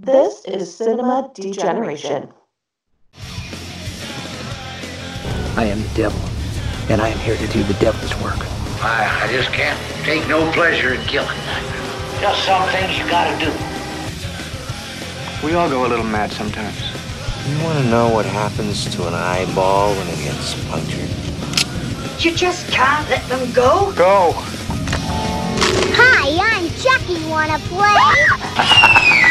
This is Cinema Degeneration. I am the devil, and I am here to do the devil's work. I, I just can't take no pleasure in killing. Just some things you gotta do. We all go a little mad sometimes. You want to know what happens to an eyeball when it gets punctured? You just can't let them go. Go! Hi, I'm Chucky. Wanna play?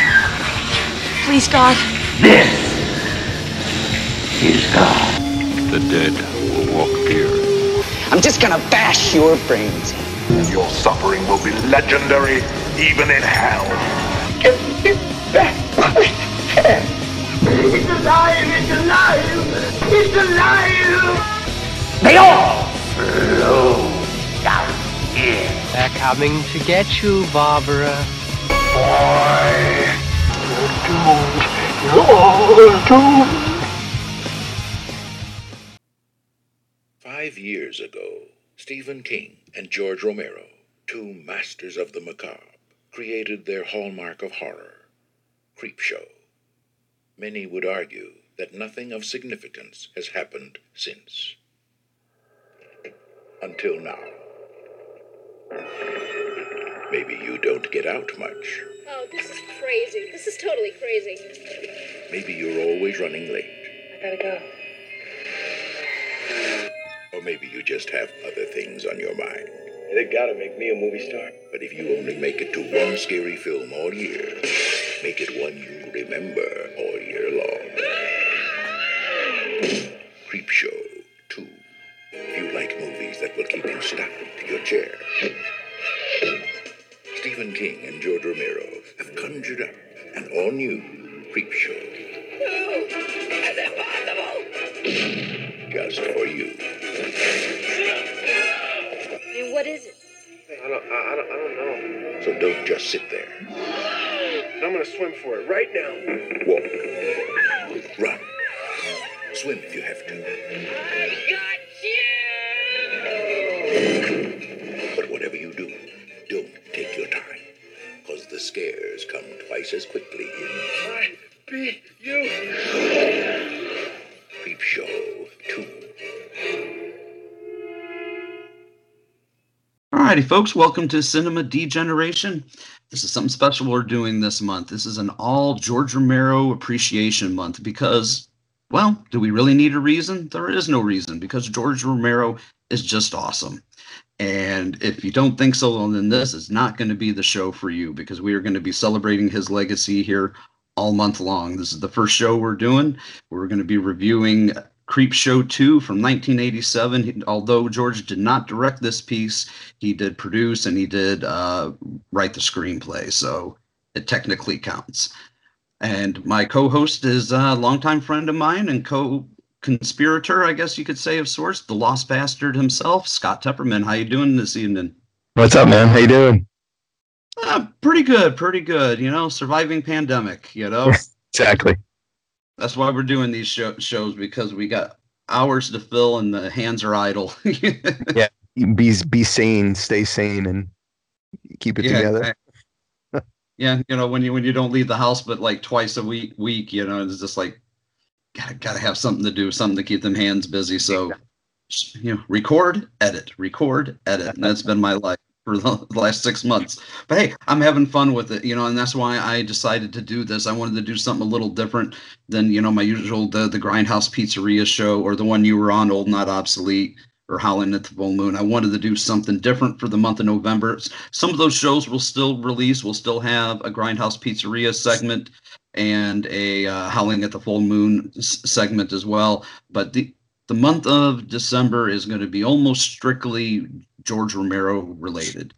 Please, God. This is God. The dead will walk here. I'm just gonna bash your brains. Your suffering will be legendary, even in hell. Get me back my head. It's alive! It's alive! It's alive! They all flow down here. They're coming to get you, Barbara. Boy, you're Five years ago, Stephen King and George Romero, two masters of the macabre, created their hallmark of horror, Creepshow. Many would argue that nothing of significance has happened since. Until now. Maybe you don't get out much. Oh, this is crazy. This is totally crazy. Maybe you're always running late. I gotta go. Or maybe you just have other things on your mind. They gotta make me a movie star. But if you only make it to one scary film all year, make it one you remember all year long. Creepshow 2. If you like movies that will keep you stuck to your chair. Stephen King and George Romero have conjured up an all-new Creepshow. No! Oh, that's impossible! Just for you. I mean, what is it? I don't, I, I don't, I don't know. So don't just sit there. I'm gonna swim for it right now. Walk. Run. Swim if you have to. I Alrighty, folks, welcome to Cinema Degeneration. This is something special we're doing this month. This is an all George Romero Appreciation Month because, well, do we really need a reason? There is no reason because George Romero is just awesome. And if you don't think so, then this is not going to be the show for you because we are going to be celebrating his legacy here all month long. This is the first show we're doing. We're going to be reviewing Creepshow 2 from 1987. He- Although George did not direct this piece, he did produce and he did uh, write the screenplay. So it technically counts. And my co host is a longtime friend of mine and co conspirator, I guess you could say, of sorts, the lost bastard himself, Scott Tepperman. How you doing this evening? What's up, man? How you doing? Uh, pretty good, pretty good. You know, surviving pandemic. You know, Exactly. That's why we're doing these show- shows because we got hours to fill and the hands are idle. Yeah. Be be sane, stay sane, and keep it Yeah, together. yeah, you know, when you when you don't leave the house but like twice a week, week, you know, it's just like gotta gotta have something to do, something to keep them hands busy. So, you know, record, edit, record, edit, and that's been my life for the last six months. But hey, I'm having fun with it, you know, and that's why I decided to do this. I wanted to do something a little different than you know my usual the the Grindhouse Pizzeria show or the one you were on, Old Not Obsolete. Or Howling at the Full Moon. I wanted to do something different for the month of November. Some of those shows will still release. We'll still have a Grindhouse Pizzeria segment and a uh, Howling at the Full Moon s- segment as well. But the the month of December is going to be almost strictly George Romero related.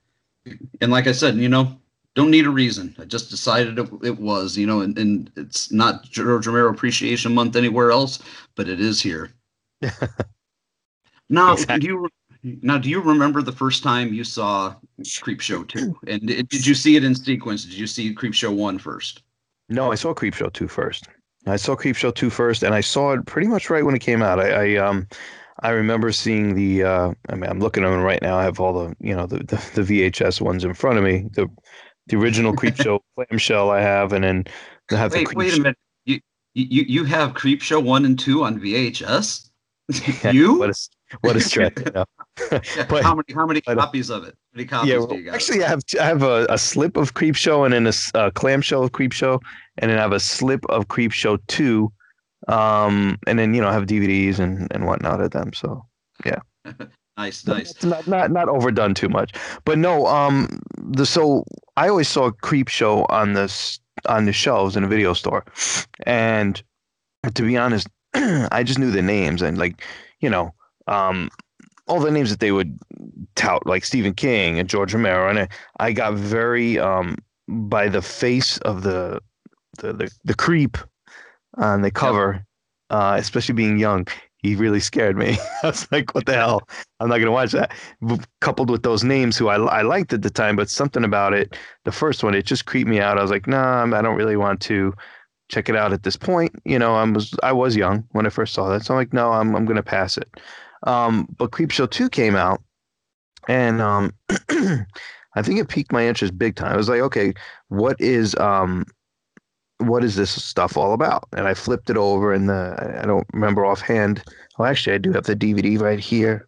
And like I said, you know, don't need a reason. I just decided it, it was, you know, and, and it's not George Romero Appreciation Month anywhere else, but it is here. now, Exactly. do you now do you remember the first time you saw Creepshow 2? And did, did you see it in sequence? Did you see Creepshow 1 first? No, I saw Creepshow 2 first. I saw Creepshow 2 first, and I saw it pretty much right when it came out. I, I um I remember seeing the uh I mean I'm looking at them right now. I have all the you know the, the, the VHS ones in front of me. The the original Creepshow clamshell I have, and then I have the Wait, Creep wait a minute. You you you have Creepshow one and two on VHS? Yeah, you? What is what is stretch? you know? Yeah, but- how many how many but, uh, copies of it? How many copies yeah, do well, you got? actually, I have I have a, a slip of Creepshow and then a, uh, clamshell of Creepshow, and then I have a slip of Creepshow two, um, and then you know have DVDs and and whatnot of them. So yeah. nice, nice. It's not not not overdone too much, but no. Um, the so I always saw a Creepshow on this on the shelves in a video store, and to be honest, I just knew the names and like you know um all the names that they would tout like Stephen King and George Romero, and I, I got very um by the face of the the the, the creep on the cover, uh, especially being young he really scared me. I was like, what the hell? I'm not going to watch that. Coupled with those names who I, I liked at the time, but something about it, the first one, it just creeped me out. I was like, nah, I don't really want to check it out at this point. You know, I was I was young when I first saw that. So I'm like, no, I'm I'm going to pass it. Um, but Creepshow 2 came out and um, I think it piqued my interest big time. I was like, okay, what is um what is this stuff all about? And I flipped it over, and the I- don't remember offhand. Well, actually, I do have the DVD right here,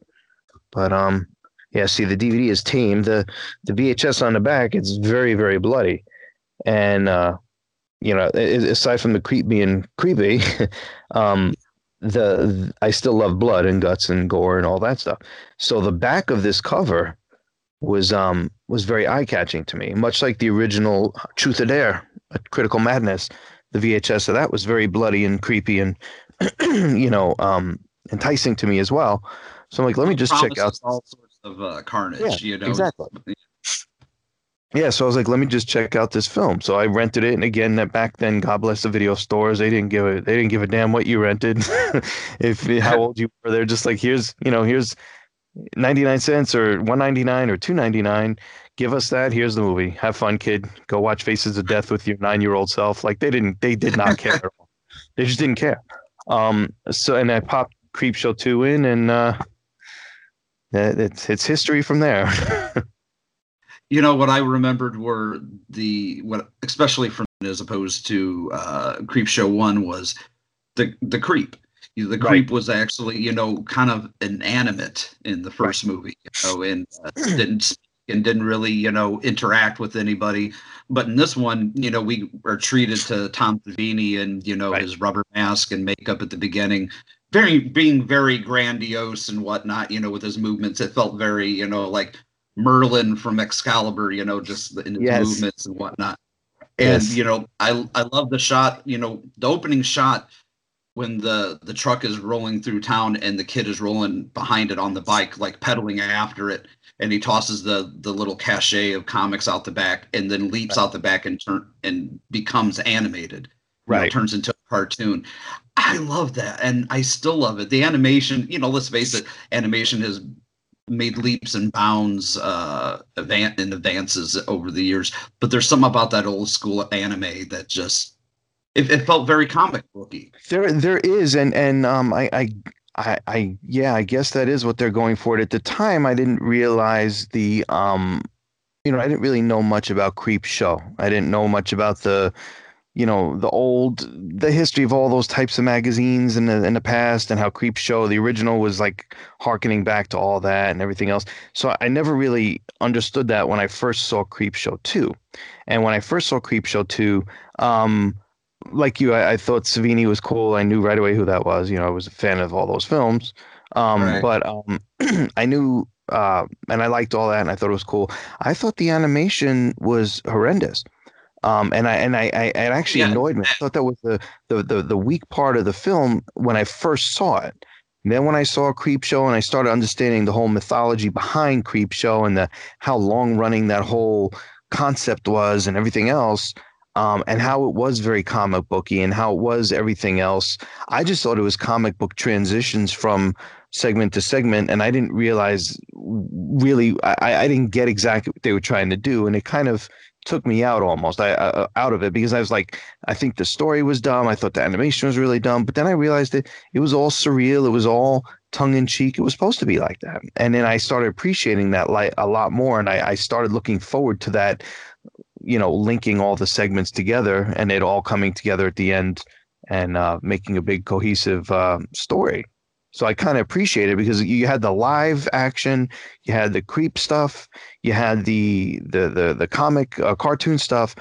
but um, yeah. See, the DVD is tame. the The VHS on the back, it's very, very bloody, and uh, you know, aside from the creep being creepy, um, the I still love blood and guts and gore and all that stuff. So the back of this cover was um was very eye catching to me, much like the original Truth or Dare, a Critical Madness. The VHS of that was very bloody and creepy and you know um enticing to me as well. So I'm like, let me just check out. All sorts of uh, carnage. Yeah, you know exactly. Yeah, so I was like, let me just check out this film. So I rented it, and again, that back then, God bless the video stores, they didn't give a they didn't give a damn what you rented, if how old you were. They're just like, here's you know, here's ninety nine cents or one ninety nine or two ninety nine. Give us that. Here's the movie. Have fun, kid. Go watch Faces of Death with your nine year old self. Like they didn't, they did not care. They just didn't care. Um. So and I popped Creepshow two in, and uh, it's it's history from there. you know what I remembered were the what especially from as opposed to uh Creepshow one was the the creep. You know, The Right. creep was actually you know kind of inanimate in the first movie, you know, and uh, didn't and didn't really you know interact with anybody. But in this one, you know, we are treated to Tom Savini and you know his rubber mask and makeup at the beginning. Very being very grandiose and whatnot, you know, with his movements. It felt very, you know, like Merlin from Excalibur, you know, just in his Yes. movements and whatnot. And Yes. you know, I I love the shot. You know, the opening shot when the the truck is rolling through town and the kid is rolling behind it on the bike, like pedaling after it, and he tosses the the little cachet of comics out the back, and then leaps out the back and turn and becomes animated. you know, Right. turns into a cartoon. I love that, and I still love it. The animation, you know, let's face it, animation has made leaps and bounds uh avant and advances over the years but there's something about that old school anime that just it, it felt very comic booky There, there is, and and um, I, I, I, I, yeah, I guess that is what they're going for. At the time, I didn't realize the, um, you know, I didn't really know much about Creepshow. I didn't know much about the, you know, the old, the history of all those types of magazines in the in the past, and how Creepshow, the original, was like harkening back to all that and everything else. So I never really understood that when I first saw Creepshow two, and when I first saw Creepshow two, um like you, I, I thought Savini was cool. I knew right away who that was. You know, I was a fan of all those films. Um, Right. But um, I knew, uh, and I liked all that, and I thought it was cool. I thought the animation was horrendous. Um, and I and I, I it actually Yeah. annoyed me. I thought that was the, the the the weak part of the film when I first saw it. then when I saw Creepshow and I started understanding the whole mythology behind Creepshow and the how long running that whole concept was and everything else, um, and how it was very comic booky and how it was everything else. I just thought it was comic book transitions from segment to segment, and I didn't realize really. I, I didn't get exactly what they were trying to do, and it kind of took me out almost I, uh, out of it because I was like, I think the story was dumb. I thought the animation was really dumb, but then I realized that it was all surreal. It was all tongue in cheek. It was supposed to be like that, and then I started appreciating that light a lot more, and I, I started looking forward to that you know linking all the segments together and it all coming together at the end and uh, making a big cohesive uh, story. So I kind of appreciate it because you had the live action, you had the creep stuff, you had the the the the comic uh, cartoon stuff,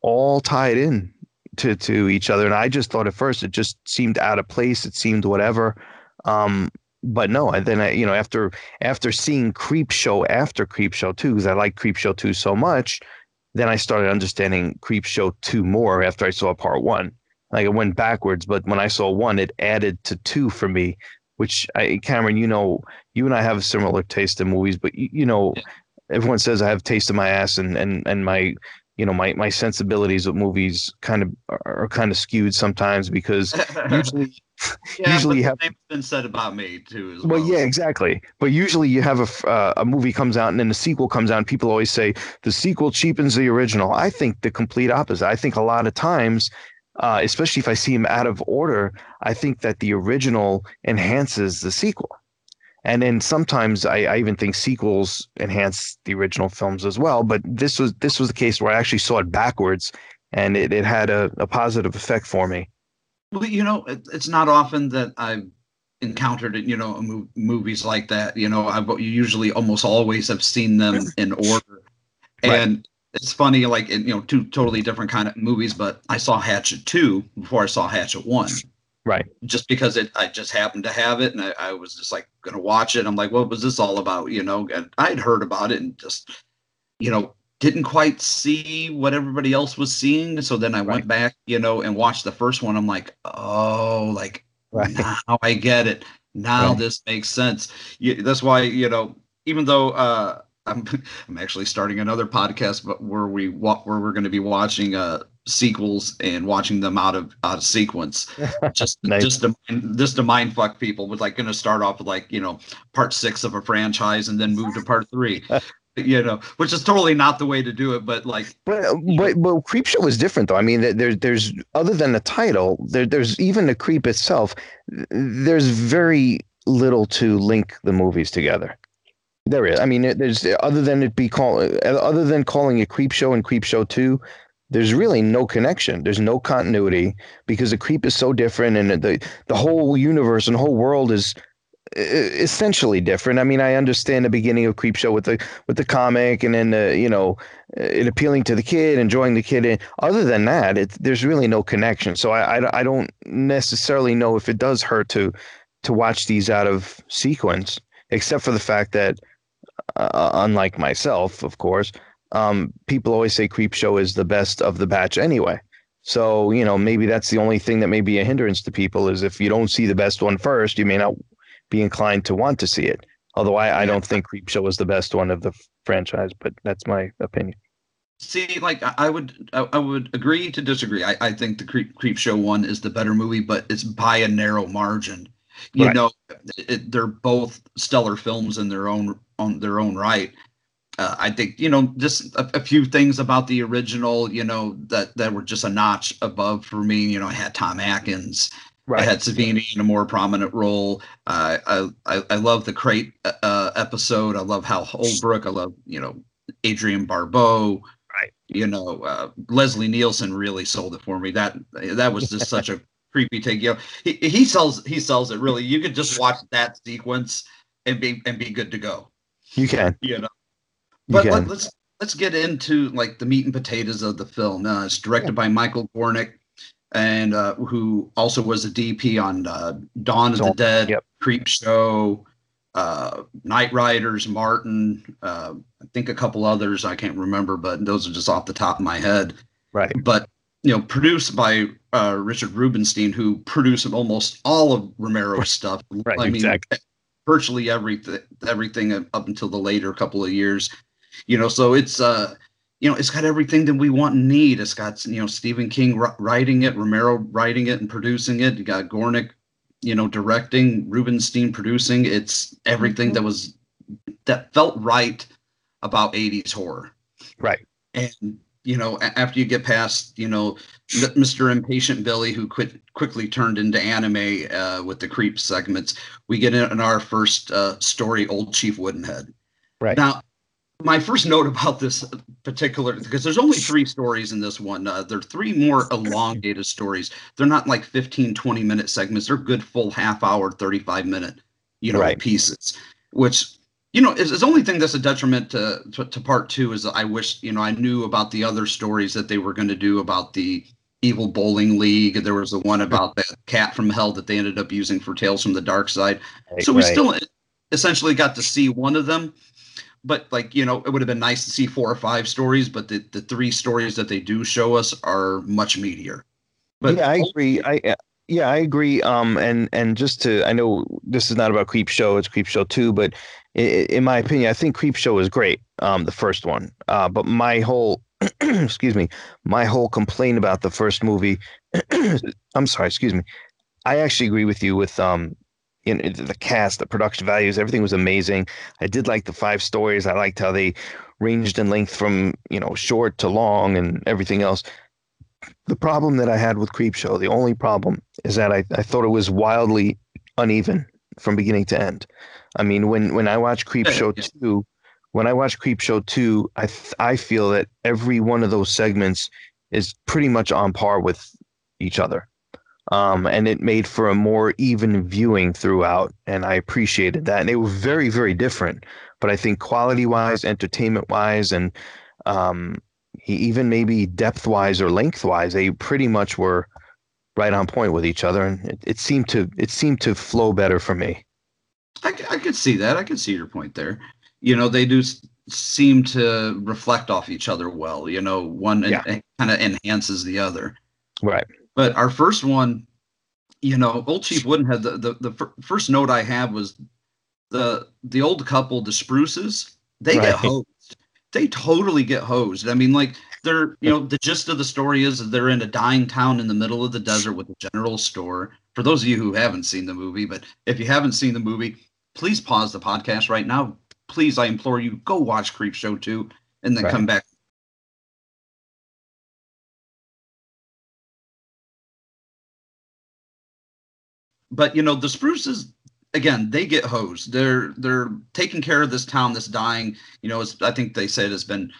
all tied in to to each other. And I just thought at first it just seemed out of place. It seemed whatever. Um, but no, and then I, you know, after after seeing Creepshow after Creepshow two, because I like Creepshow two so much, then I started understanding Creepshow two more after I saw part one. Like it went backwards, but when I saw one, it added to two for me. Which I, Cameron, you know, you and I have a similar taste in movies, but you, you know, everyone says I have taste in my ass, and and and my you know my my sensibilities with movies kind of are kind of skewed sometimes because usually yeah, usually you have been said about me too. As well, well, yeah, exactly. But usually you have a uh, a movie comes out and then the sequel comes out, and people always say the sequel cheapens the original. I think the complete opposite. I think a lot of times, uh, especially if I see them out of order, I think that the original enhances the sequel. And then sometimes I, I even think sequels enhance the original films as well. But this was this was the case where I actually saw it backwards, and it, it had a, a positive effect for me. Well, you know, it, it's not often that I've encountered it. You know, mo- movies like that. You know, I've usually almost always have seen them in order, Right. and it's funny. Like, in, you know, two totally different kind of movies. But I saw Hatchet two before I saw Hatchet one. Right. Just because it, I just happened to have it, and I, I was just like gonna watch it. I'm like, what was this all about? You know, and I'd heard about it, and just, you know, didn't quite see what everybody else was seeing. So then I went back, you know, and watched the first one. I'm like, oh, like Right. now I get it. Now Right. this makes sense. You, that's why, you know, even though uh, I'm I'm actually starting another podcast, but where we where we're going to be watching uh sequels and watching them out of out of sequence, just Nice. just to mind- just to mind fuck people. With like going to start off with like you know part six of a franchise and then move to part three. You know, which is totally not the way to do it, but like But uh, but but Creepshow is different though. I mean, there- there's there's other than the title, there there's even the creep itself. There's very little to link the movies together. There is. I mean, there's other than it be called uh, other than calling it Creepshow and Creepshow Two. There's really no connection. There's no continuity because the creep is so different, and the the whole universe and whole world is essentially different. I mean, I understand the beginning of Creepshow with the with the comic, and then uh, you know, it appealing to the kid, enjoying the kid. And other than that, it there's really no connection. So I, I I don't necessarily know if it does hurt to to watch these out of sequence, except for the fact that, uh, unlike myself, of course, um, people always say Creepshow is the best of the batch anyway. So you know, maybe that's the only thing that may be a hindrance to people is if you don't see the best one first, you may not be inclined to want to see it. Although I, I don't think Creepshow is the best one of the franchise, but that's my opinion. See, like I would, I, I would agree to disagree. I, I think the Creep Creepshow one is the better movie, but it's by a narrow margin. You Right. know, it, they're both stellar films in their own on their own right. Uh, I think you know just a, a few things about the original, you know, that that were just a notch above for me. You know, I had Tom Atkins. I had Savini in a more prominent role. Uh, I, I I love the crate uh, episode. I love Hal Holbrook. I love you know Adrienne Barbeau. Right. You know uh, Leslie Nielsen really sold it for me. That that was just such a creepy take. You know he, he sells he sells it really. You could just watch that sequence and be and be good to go. You can. You know. But let, let's let's get into like the meat and potatoes of the film. Uh, it's directed by Michael Gornick, and uh, who also was a DP on uh, Dawn of the Dead, yep. Creep Show, uh, Knightriders, Martin. Uh, I think a couple others I can't remember, but those are just off the top of my head. Right. But you know, produced by uh, Richard Rubinstein, who produced almost all of Romero's stuff. Right, I mean, exactly. virtually everything, everything up until the later couple of years. You know, so it's uh, you know, it's got everything that we want and need. It's got you know Stephen King writing it, Romero writing it and producing it. You got Gornick, you know, directing, Rubinstein producing. It's everything that was that felt right about 80s horror Right. and you know after you get past you know mr impatient billy who quit quickly turned into anime uh, with the creep segments we get in, in our first uh, story old chief woodenhead Right. now my first note about this particular because there's only three stories in this one uh, they're three more elongated stories. They're not like 15 20 minute segments. They're good full half hour 35 minute you know Right. pieces which you know is, is the only thing that's a detriment to, to to part two is i wish you know i knew about the other stories that they were going to do about the evil bowling league. There was the one about that cat from hell that they ended up using for tales from the dark side. So we right. still essentially got to see one of them but like you know it would have been nice to see four or five stories but the, the three stories that they do show us are much meatier but yeah, I agree. I yeah, I agree. Um, and and just to, I know this is not about Creepshow. It's Creepshow two, but i- i- in my opinion, I think Creepshow is great. Um, the first one. Uh, but my whole, excuse me, my whole complaint about the first movie. I'm sorry. Excuse me. I actually agree with you with um, in the cast, the production values, everything was amazing. I did like the five stories. I liked how they ranged in length from you know short to long and everything else the problem that I had with Creepshow, the only problem is that I, I thought it was wildly uneven from beginning to end. I mean, when when I watch Creepshow Yeah. two, when I watch Creepshow two, I th- I feel that every one of those segments is pretty much on par with each other. Um, and it made for a more even viewing throughout, and I appreciated that. And they were very, very different, but I think quality wise, entertainment wise, and um, even maybe depth wise or length wise, they pretty much were right on point with each other, and it, it seemed to it seemed to flow better for me. I could see that i could see your point there you know they do seem to reflect off each other well you know one Yeah. kind of enhances the other Right. But our first one, you know, old Chief Woodenhead. The the, the fir- first note I have was the the old couple, the Spruces. They Right. get hosed. They totally get hosed. I mean, like they're you know the gist of the story is that they're in a dying town in the middle of the desert with a general store. For those of you who haven't seen the movie, but if you haven't seen the movie, please pause the podcast right now. Please, I implore you, go watch Creepshow 2 and then Right. come back but you know the spruces again they get hosed. They're they're taking care of this town that's dying. You know it's, i think they said it's been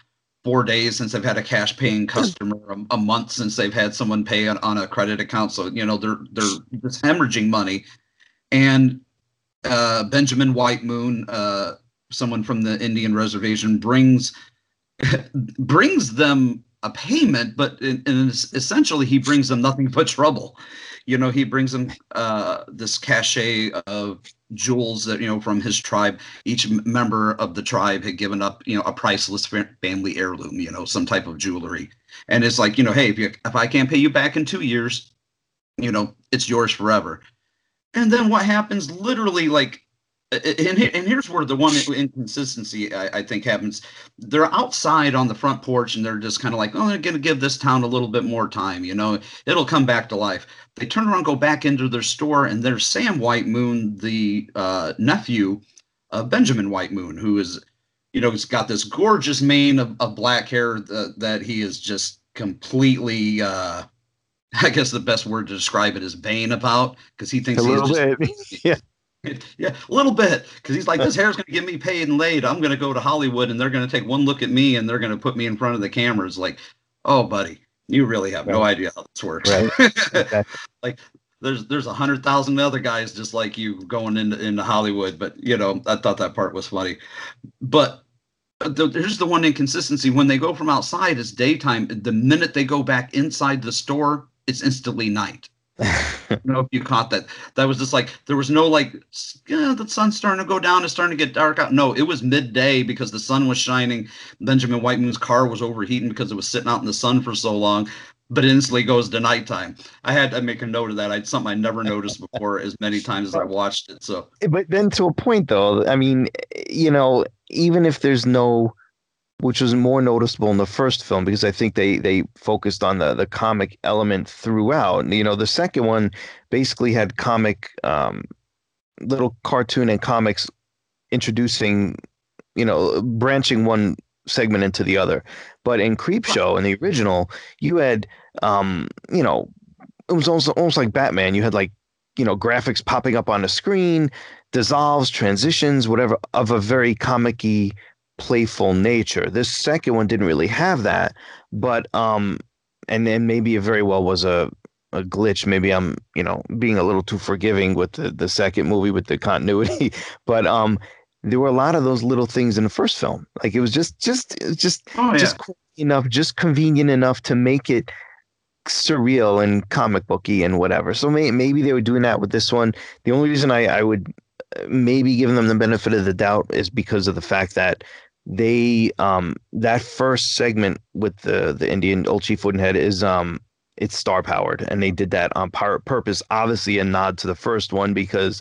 four days since they've had a cash paying customer a, a month since they've had someone pay on, on a credit account. So you know they're they're just hemorrhaging money. And uh, benjamin white moon uh, someone from the indian reservation brings brings them a payment but in, in essentially he brings them nothing but trouble you know he brings them uh, this cachet of jewels that you know from his tribe. Each member of the tribe had given up you know a priceless family heirloom you know some type of jewelry. And it's like you know hey if you if i can't pay you back in two years you know it's yours forever. And then what happens literally like and, and here's where the one inconsistency I, I think happens. They're outside on the front porch and they're just kind of like oh i'm going to give this town a little bit more time you know? It'll come back to life. They turn around go back into their store and there's sam white moon the uh, nephew of benjamin white moon who is you know he's got this gorgeous mane of, of black hair that, that he is just completely uh i guess the best word to describe it is vain about because he thinks he's just yeah. yeah, a little bit, because he's like, this hair's going to get me paid and laid. I'm going to go to Hollywood, and they're going to take one look at me, and they're going to put me in front of the cameras. Like, oh, buddy, you really have no idea how this works. Right. Exactly. like, there's there's a hundred thousand other guys just like you going into into Hollywood, but you know, I thought that part was funny. But uh, the, here's the one inconsistency: when they go from outside, it's daytime. The minute they go back inside the store, it's instantly night. I don't know if you caught that. That was just like there was no like yeah, the sun's starting to go down, it's starting to get dark out. No, it was midday because the sun was shining. Benjamin White Moon's car was overheating because it was sitting out in the sun for so long. But it instantly goes to nighttime. I had to make a note of that. I something I never noticed before as many times as I watched it. So But then to a point, though, I mean, you know, even if there's no, which was more noticeable in the first film because I think they they focused on the the comic element throughout. You know, the second one basically had comic, um, little cartoon and comics introducing, you know, branching one segment into the other. But in Creepshow, in the original, you had, um, you know, it was almost almost like Batman. You had like, you know, graphics popping up on the screen, dissolves, transitions, whatever, of a very comic-y playful nature. This second one didn't really have that, but um, and then maybe it very well was a a glitch. Maybe I'm you know being a little too forgiving with the the second movie with the continuity, but um, there were a lot of those little things in the first film. Like it was just just just Oh, yeah. just cool enough, just convenient enough to make it surreal and comic booky and whatever. So may, maybe they were doing that with this one. The only reason I, I would uh, maybe give them the benefit of the doubt is because of the fact that they um that first segment with the the Indian old chief Woodenhead is um it's star powered and they did that on purpose obviously a nod to the first one because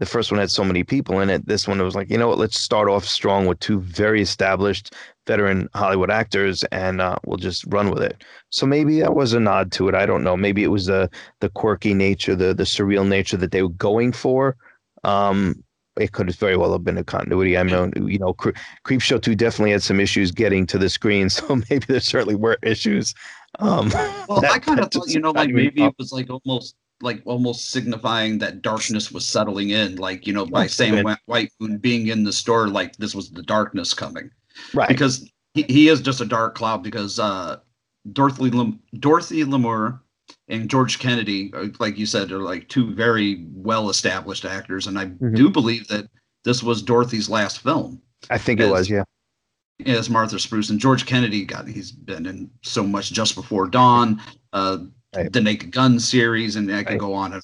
the first one had so many people in it. This one was like you know what? Let's start off strong with two very established veteran hollywood actors and uh, we'll just run with it. So maybe that was a nod to it. I don't know. Maybe it was the the quirky nature the the surreal nature that they were going for. Um it could very well have been a continuity. I mean, you know, Cre- Creepshow 2 definitely had some issues getting to the screen, so maybe there certainly were issues. Um, Well, that- I kind of thought, you know, like maybe it was like almost like almost signifying that darkness was settling in, like you know, by Sam good. White Moon being in the store, like this was the darkness coming, Right. Because he, he is just a dark cloud. Because uh, Dorothy Lam- Dorothy Lamour and George Kennedy, uh, like you said, are like two very well established actors, and I Mm-hmm. do believe that this was Dorothy's last film I think it was, yeah. as Martha Spruce and George Kennedy. God, he's been in so much just before dawn, uh, the Naked Gun series, and I can go on. And,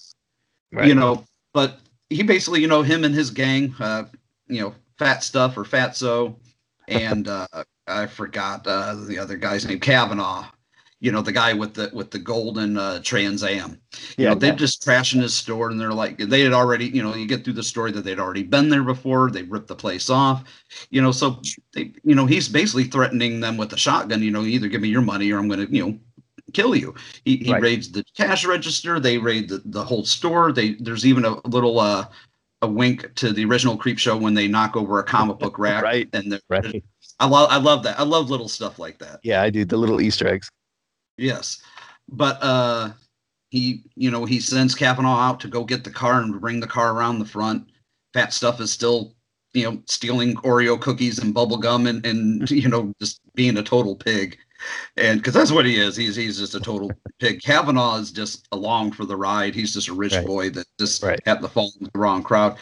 Right. You know, but he basically, you know, him and his gang, uh, you know, Fat Stuff or Fatso, and uh, I forgot uh, the other guy's name, Kavanaugh. You know, the guy with the with the golden uh, Trans Am. You Yeah. know, they're just trashing his store, and they're like, they had already, you know, you get through the story that they'd already been there before. They ripped the place off, you know. So, they, you know, he's basically threatening them with a shotgun. You know, either give me your money or I'm going to, you know, kill you. He, he Right. raids the cash register. They raid the, the whole store. They there's even a little uh a wink to the original creep show when they knock over a comic book rack. Right. And Right. I love I love that. I love little stuff like that. Yeah, I do. The little Easter eggs. Yes. But uh he you know he sends Kavanaugh out to go get the car and bring the car around the front. Fat stuff is still you know stealing Oreo cookies and bubble gum and and you know just being a total pig. And because that's what he is, he's he's just a total pig. Kavanaugh is just along for the ride. He's just a rich Right. boy that just Right. had to fall in the wrong crowd.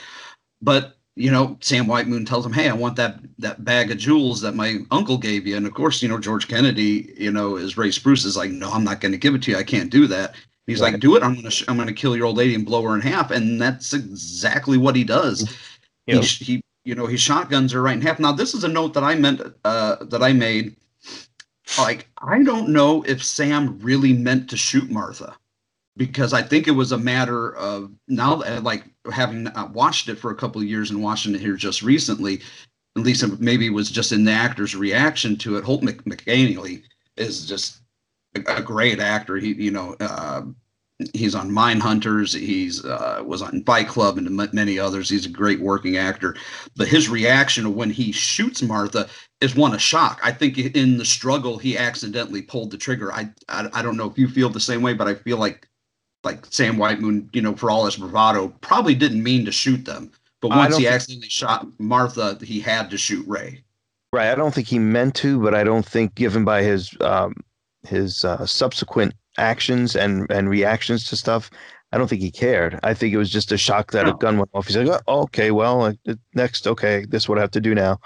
But you know, Sam White Moon tells him, "Hey, I want that that bag of jewels that my uncle gave you." And of course, you know, George Kennedy, you know, is Ray Spruce is like, "No, I'm not going to give it to you. I can't do that." He's like, "Do it. I'm gonna sh- I'm gonna kill your old lady and blow her in half." And that's exactly what he does. Yep. He sh- he you know he shotguns her right in half. Now this is a note that I meant uh, that I made. Like I don't know if Sam really meant to shoot Martha because I think it was a matter of now like having watched it for a couple of years and watching it here just recently, at least maybe it was just in the actor's reaction to it. Holt Mc- McGaney is just a, a great actor. He, you know, uh, he's on Mine Hunters. He's uh, was on Fight Club and many others. He's a great working actor. But his reaction when he shoots Martha is one of shock. I think in the struggle he accidentally pulled the trigger. I, I I don't know if you feel the same way, but I feel like like Sam White Moon, you know, for all his bravado, probably didn't mean to shoot them. But once he think- accidentally shot Martha, he had to shoot Ray. Right. I don't think he meant to, but I don't think, given by his um, his uh, subsequent actions and and reactions to stuff, I don't think he cared. I think it was just a shock that a gun went off. He's like, oh, okay, well, uh, next, okay, this is what I have to do now.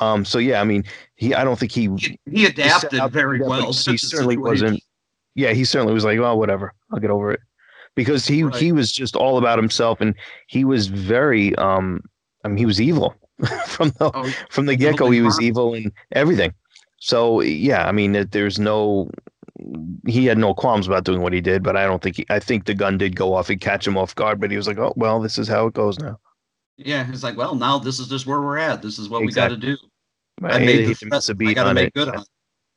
Um, so yeah, I mean, he, I don't think he He, he adapted out- very well. He certainly wasn't. Yeah, he certainly was like, oh, whatever, I'll get over it, because he Right. he was just all about himself, and he was very, um, I mean, he was evil from the Oh, from the get go. He was evil and everything. So yeah, I mean, there's no. He had no qualms about doing what he did, but I don't think he, I think the gun did go off and catch him off guard. But he was like, "Oh well, this is how it goes now." Yeah, it's like, well, now this is just where we're at. This is what we got to do. I He made the to miss a threat. I got to make it. good on it.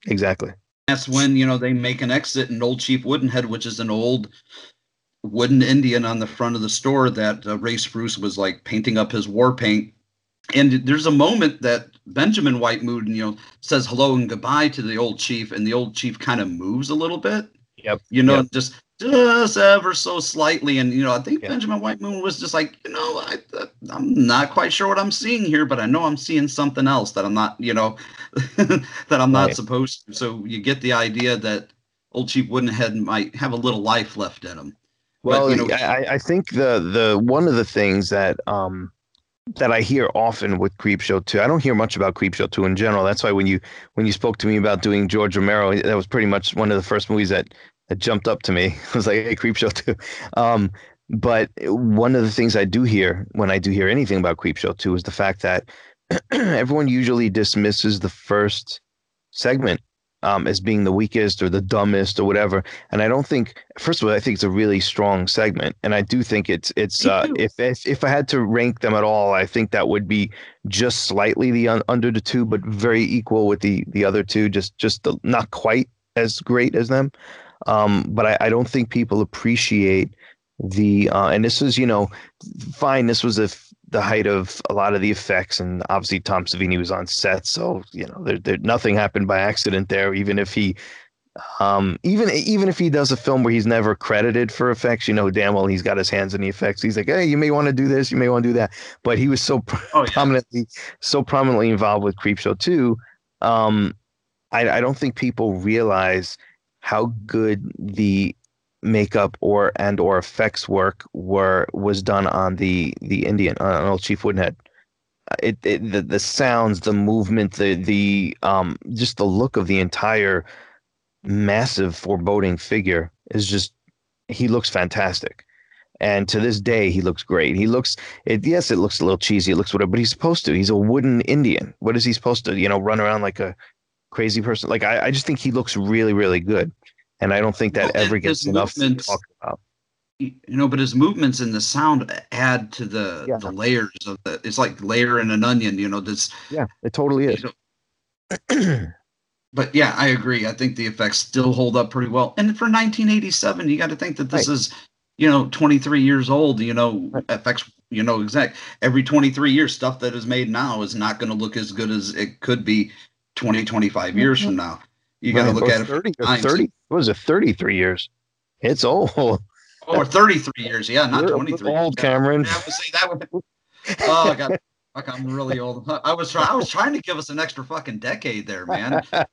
Exactly. That's when you know they make an exit, and Old Chief Woodenhead, which is an old wooden Indian on the front of the store that uh, Ray Spruce was like painting up his war paint. And there's a moment that Benjamin White Moon, you know, says hello and goodbye to the old chief, and the old chief kind of moves a little bit. Yep. You know, Yep. just just ever so slightly. And you know, I think. Benjamin White Moon was just like, you know, I, I'm not quite sure what I'm seeing here, but I know I'm seeing something else that I'm not, you know, that I'm not right. supposed to. So you get the idea that Old Chief Woodenhead might have a little life left in him. Well, but, you know, I, I think the the one of the things that um that I hear often with Creepshow 2. I don't hear much about Creepshow 2 in general. That's why when you when you spoke to me about doing George Romero, that was pretty much one of the first movies that that jumped up to me. I was like, "Hey, Creepshow 2." Um, but one of the things I do hear when I do hear anything about Creepshow 2 is the fact that everyone usually dismisses the first segment um, as being the weakest or the dumbest or whatever. And I don't think, first of all, I think it's a really strong segment, and I do think it's it's uh, if, if if I had to rank them at all, I think that would be just slightly the un- under the two, but very equal with the the other two, just just the, not quite as great as them. Um, but I, I don't think people appreciate the uh, and this was you know fine this was a the height of a lot of the effects, and obviously Tom Savini was on set, so you know there, there nothing happened by accident there. Even if he, um, even even if he does a film where he's never credited for effects, you know damn well he's got his hands in the effects. He's like, hey, you may want to do this, you may want to do that, but he was so oh, yeah. prominently so prominently involved with Creepshow too. Um, I, I don't think people realize how good the makeup or and or effects work were was done on the the Indian on old Chief Woodenhead. It, it the the sounds, the movement, the the um just the look of the entire massive foreboding figure is just he looks fantastic. And to this day, he looks great. He looks, it, yes, it looks a little cheesy. It looks whatever, but he's supposed to. He's a wooden Indian. What is he supposed to, you know, run around like a crazy person? Like, I, I just think he looks really, really good and I don't think that well, ever gets enough talked about. You know, but his movements and the sound add to the yeah. the layers of the. It's like layering an onion. You know, this. Yeah, it totally is. Know, but yeah, I agree. I think the effects still hold up pretty well. And for 1987, you got to think that this right. is, you know, 23 years old. You know, right. effects. You know, exact. Every 23 years, stuff that is made now is not going to look as good as it could be 20, 25 years mm-hmm. from now. You got to look at it. 30, 30 what was it, 33 years? It's old. Oh, or 33 years. Yeah, not 23. Old Cameron. Yeah, say that would. Oh, I got. Fuck, I'm really old. I was trying. I was trying to give us an extra fucking decade there, man.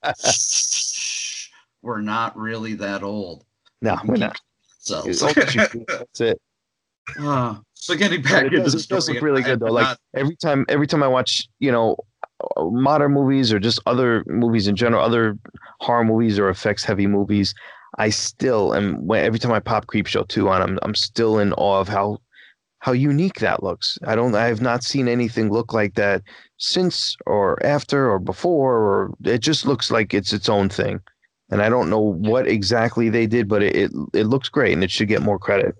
we're not really that old. No, we we're not. So that's it. Uh, so getting back into does, the story, does look really good though. Like not, every time, every time I watch, you know, modern movies or just other movies in general, other horror movies or effects heavy movies, I still am. Every time I pop Creepshow two on, I'm I'm still in awe of how how unique that looks. I don't. I have not seen anything look like that since or after or before. Or it just looks like it's its own thing. And I don't know what exactly they did, but it, it, it looks great and it should get more credit.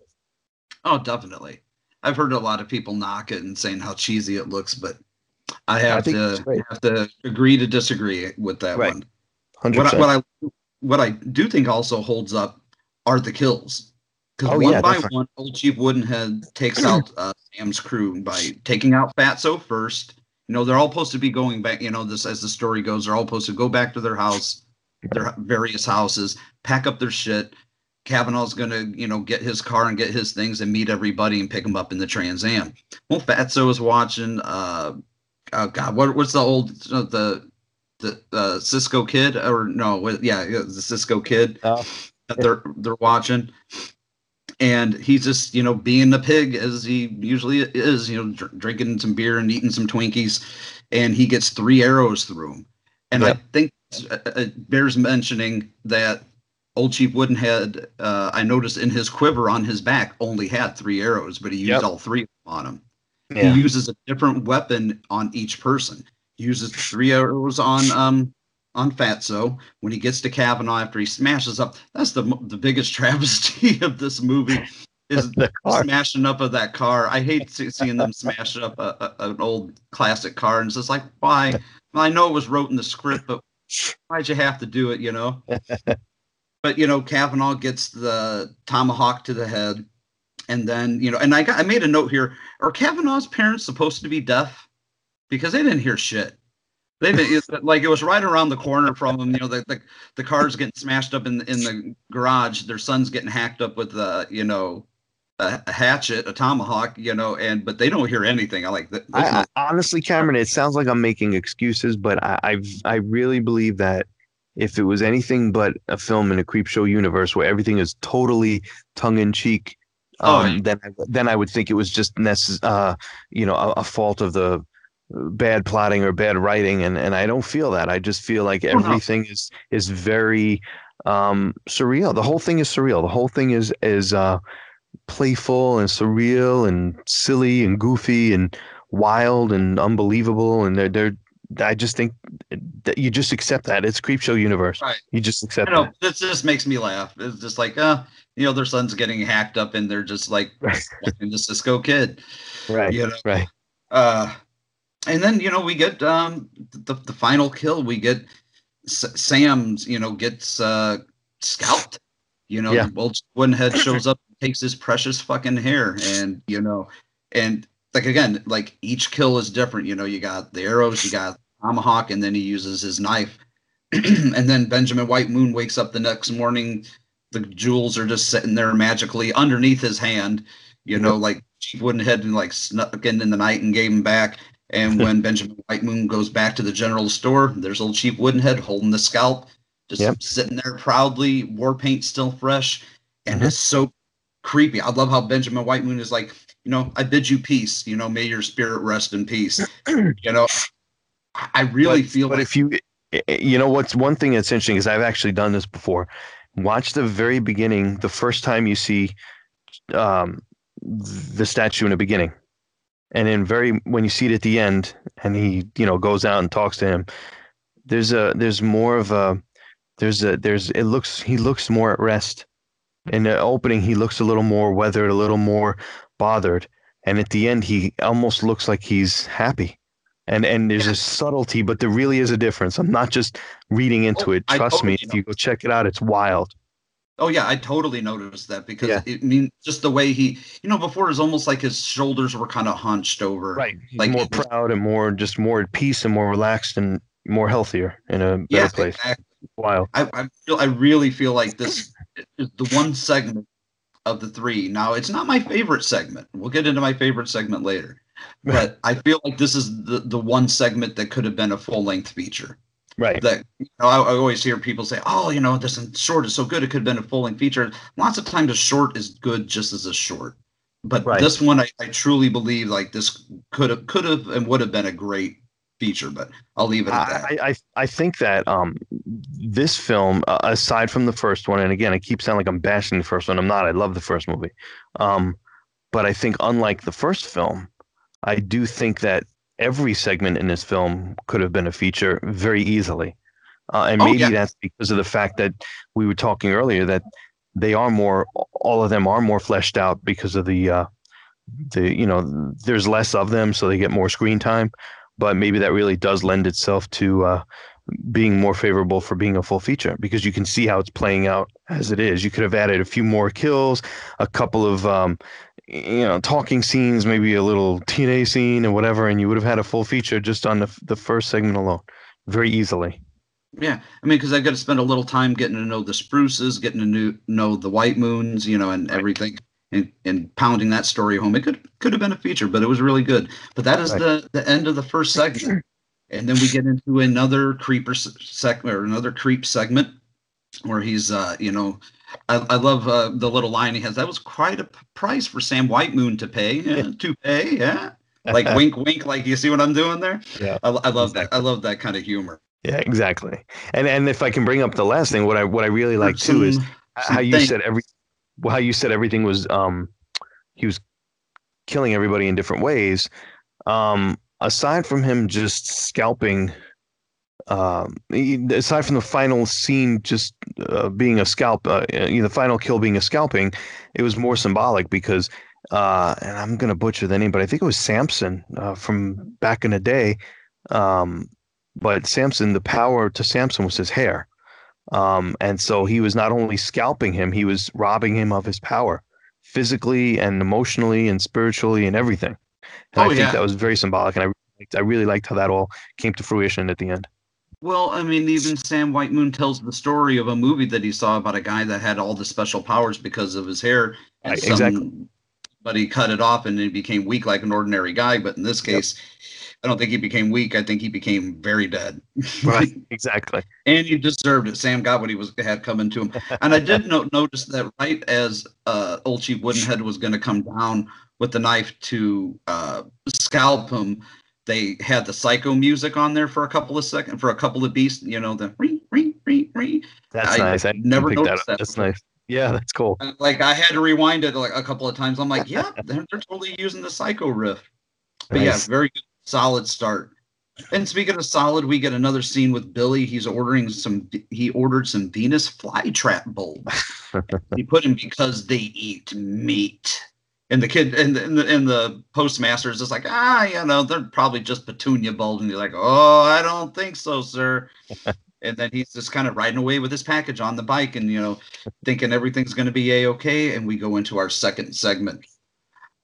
Oh, definitely. I've heard a lot of people knock it and saying how cheesy it looks, but I have I to have to agree to disagree with that right. one. 100%. What I, what I what I do think also holds up are the kills. Because oh, one yeah, by definitely. one, Old Chief Woodenhead takes out uh, Sam's crew by taking out Fatso first. You know, they're all supposed to be going back. You know, this as the story goes, they're all supposed to go back to their house, their various houses, pack up their shit. Kavanaugh's gonna, you know, get his car and get his things and meet everybody and pick them up in the Trans Am. Well, Fatso is watching. Uh, oh God, what what's the old the the uh, Cisco Kid or no? Yeah, the Cisco Kid oh. that they're they're watching, and he's just you know being a pig as he usually is, you know, dr- drinking some beer and eating some Twinkies, and he gets three arrows through him, and yep. I think uh, it bears mentioning that Old Chief Woodenhead, uh, I noticed in his quiver on his back only had three arrows, but he used yep. all three on him. Yeah. He uses a different weapon on each person. He uses three arrows on um on Fatso. When he gets to Kavanaugh after he smashes up, that's the the biggest travesty of this movie is the smashing up of that car. I hate seeing them smash up a, a, an old classic car, and it's just like, why? I know it was wrote in the script, but why'd you have to do it? You know. but you know, Kavanaugh gets the tomahawk to the head and then you know, and I got I made a note here: Are Kavanaugh's parents supposed to be deaf? Because they didn't hear shit. They didn't like it was right around the corner from them. You know, the the, the car's getting smashed up in the, in the garage. Their son's getting hacked up with the you know a, a hatchet, a tomahawk. You know, and but they don't hear anything. I like that. I, I, honestly, Cameron, it sounds like I'm making excuses, but I I've, I really believe that if it was anything but a film in a creep show universe where everything is totally tongue in cheek. Oh, Um, then, I, then I would think it was just necess- uh, you know, a, a fault of the bad plotting or bad writing, and and I don't feel that. I just feel like Oh, everything is is very um, surreal. The whole thing is surreal. The whole thing is is uh, playful and surreal and silly and goofy and wild and unbelievable. And they're they're. I just think that you just accept that it's Creepshow universe. Right. You just accept I know that. this just makes me laugh. It's just like, uh, you know, their son's getting hacked up, and they're just like watching the Cisco kid. Right. You know. Right. Uh, and then you know we get um the the final kill. We get S- Sam's. You know gets uh scalped. You know, Yeah. well, Woodenhead shows up, and takes his precious fucking hair, and you know, and like again, like each kill is different. You know, you got the arrows, you got tomahawk, and then he uses his knife. and then Benjamin White Moon wakes up the next morning. The jewels are just sitting there magically underneath his hand. You know, like Chief Woodenhead and like snuck in in the night and gave him back. And when Benjamin White Moon goes back to the general store, there's old Chief Woodenhead holding the scalp, just Yep. sitting there proudly, war paint still fresh, and Mhm. it's so creepy. I love how Benjamin White Moon is like, you know, I bid you peace. You know, may your spirit rest in peace. you know, I- I really but, feel but like if you eh, eh, you know what's one thing that's interesting is i've actually done this before watch the very beginning the first time you see um the statue in the beginning. And then very when you see it at the end and he you know goes out and talks to him there's a there's more of a there's a there's it looks he looks more at rest. In the opening he looks a little more weathered a little more bothered. And at the end he almost looks like he's happy and and there's a subtlety but there really is a difference i'm not just reading oh, into Oh, it I trust me if you go check it out it's wild Oh yeah, I totally noticed that because Yeah. it mean just the way he, you know, before it was almost like his shoulders were kind of hunched over. right he's Like more proud and more just more at peace and more relaxed and more healthier in a better Yeah, place exactly. wild I, I feel I really feel like this is the one segment of the three. Now it's not my favorite segment. We'll get into my favorite segment later. But I feel like this is the, the one segment that could have been a full length feature. right That you know, I, I always hear people say, "Oh, you know, this short is so good; it could have been a full length feature." Lots of times, a short is good just as a short. But Right. this one, I, I truly believe like this could have, could have, and would have been a great feature. But I'll leave it at that. I, I I think that um this film uh, aside from the first one and again I keep sounding like I'm bashing the first one I'm not I love the first movie um but I think unlike the first film I do think that every segment in this film could have been a feature very easily uh, and Oh, maybe yeah. that's because of the fact that we were talking earlier that they are more all of them are more fleshed out because of the uh the you know there's less of them so they get more screen time but maybe that really does lend itself to uh, being more favorable for being a full feature because you can see how it's playing out as it is. You could have added a few more kills, a couple of um, you know talking scenes, maybe a little TNA scene or whatever, and you would have had a full feature just on the the first segment alone, very easily. Yeah, I mean, because I got to spend a little time getting to know the spruces, getting to know, know the white moons, you know, and everything, and, and pounding that story home. It could could have been a feature, but it was really good. But that is Right. the the end of the first segment, and then we get into another creeper segment or another creep segment where he's, uh, you know, I, I love uh, the little line he has. That was quite a p- price for Sam White Moon to pay. Yeah, to pay, yeah. Like wink, wink. Like you see what I'm doing there? Yeah, I, I love that. I love that kind of humor. Yeah, exactly. And and if I can bring up the last thing, what I what I really like too is how you things- said every well, how you said everything was um he was killing everybody in different ways. Um aside from him just scalping um aside from the final scene just uh, being a scalp uh, you know, the final kill being a scalping it was more symbolic because uh and i'm gonna butcher the name but i think it was samson uh, from back in the day um but samson the power to samson was his hair um and so he was not only scalping him he was robbing him of his power physically and emotionally and spiritually and everything and Oh, i think yeah. that was very symbolic and i. I really liked how that all came to fruition at the end. Well, I mean, even Sam White Moon tells the story of a movie that he saw about a guy that had all the special powers because of his hair. And Right, exactly. But he cut it off and he became weak like an ordinary guy. But in this case, I don't think he became weak. I think he became very dead. Right. exactly. and he deserved it. Sam got what he was had coming to him. And I did no- notice that right as uh, Old Chief Woodenhead was going to come down with the knife to uh, scalp him, they had the psycho music on there for a couple of seconds, for a couple of beats. You know, the ring, ring, ring, ring. That's I nice. I never that noticed up. that That's nice. Yeah, that's cool. Uh, like I had to rewind it like a couple of times. I'm like, yeah, they're, they're totally using the psycho riff. But Nice. yeah, very good, solid start. And speaking of solid, we get another scene with Billy. He's ordering some. He ordered some Venus flytrap bulbs. he put them because they eat meat. And the kid and the, and the, and the postmaster is just like, ah, you know, they're probably just petunia bulbs. And he's like, oh, I don't think so, sir. and then he's just kind of riding away with his package on the bike and, you know, thinking everything's going to be a okay. And we go into our second segment.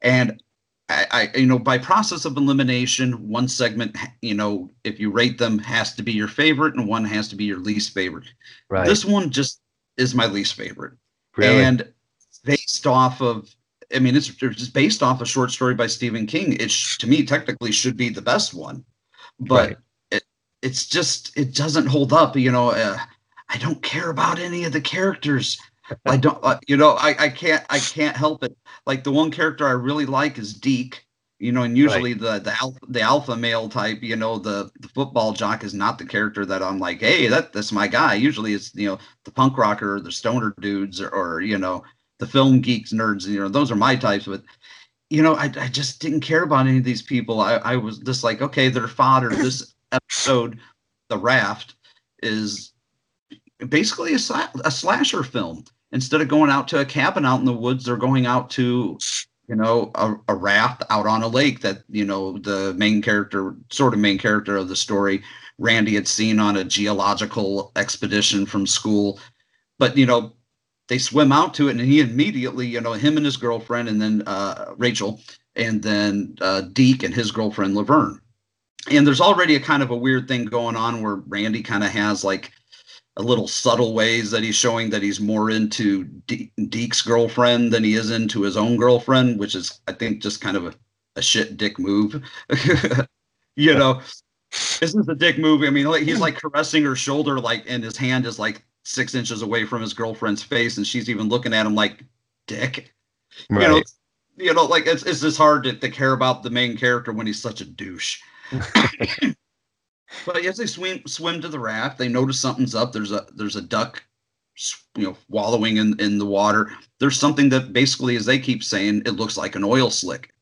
And I, I, you know, by process of elimination, one segment, you know, if you rate them, has to be your favorite, and one has to be your least favorite. Right. This one just is my least favorite, Really? and based off of, I mean, it's, it's just based off a short story by Stephen King. It sh- to me technically should be the best one, but Right. it, it's just it doesn't hold up. You know, uh, I don't care about any of the characters. I don't, uh, you know, I, I can't, I can't help it. Like the one character I really like is Deke, you know, and usually the the alpha, the alpha male type, you know, the the football jock is not the character that I'm like, hey, that that's my guy. Usually it's you know the punk rocker, or the stoner dudes, or, or you know the film geeks, nerds. You know, those are my types. But you know, I I just didn't care about any of these people. I I was just like, okay, they're fodder. This episode, The Raft, is basically a, sla- a slasher film. Instead of going out to a cabin out in the woods, they're going out to, you know, a, a raft out on a lake that, you know, the main character, sort of main character of the story, Randy had seen on a geological expedition from school. But, you know, they swim out to it and he immediately, you know, him and his girlfriend and then uh, Rachel and then uh, Deke and his girlfriend Laverne. And there's already a kind of a weird thing going on where Randy kind of has like a little subtle ways that he's showing that he's more into De- Deke's girlfriend than he is into his own girlfriend, which is, I think, just kind of a, a shit dick move. you know, this is a dick move. I mean, like he's like caressing her shoulder, like, and his hand is like six inches away from his girlfriend's face, and she's even looking at him like, dick. You know, you know, like it's it's just hard to, to care about the main character when he's such a douche. But as they swim swim to the raft, they notice something's up. There's a there's a duck, you know, wallowing in in the water. There's something that basically, as they keep saying, it looks like an oil slick.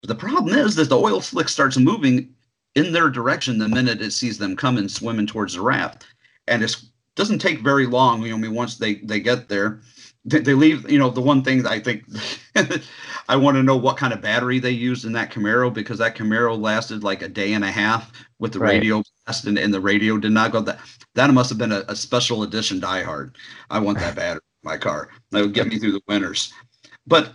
But the problem is that the oil slick starts moving in their direction the minute it sees them coming swimming towards the raft, and it doesn't take very long. You know, I mean, once they they get there, they, they leave. You know, the one thing that I think I want to know what kind of battery they used in that Camaro because that Camaro lasted like a day and a half with the Right. radio blast and, and the radio did not go that that must have been a, a special edition Die Hard. I want that battery in my car. That would get me through the winters. But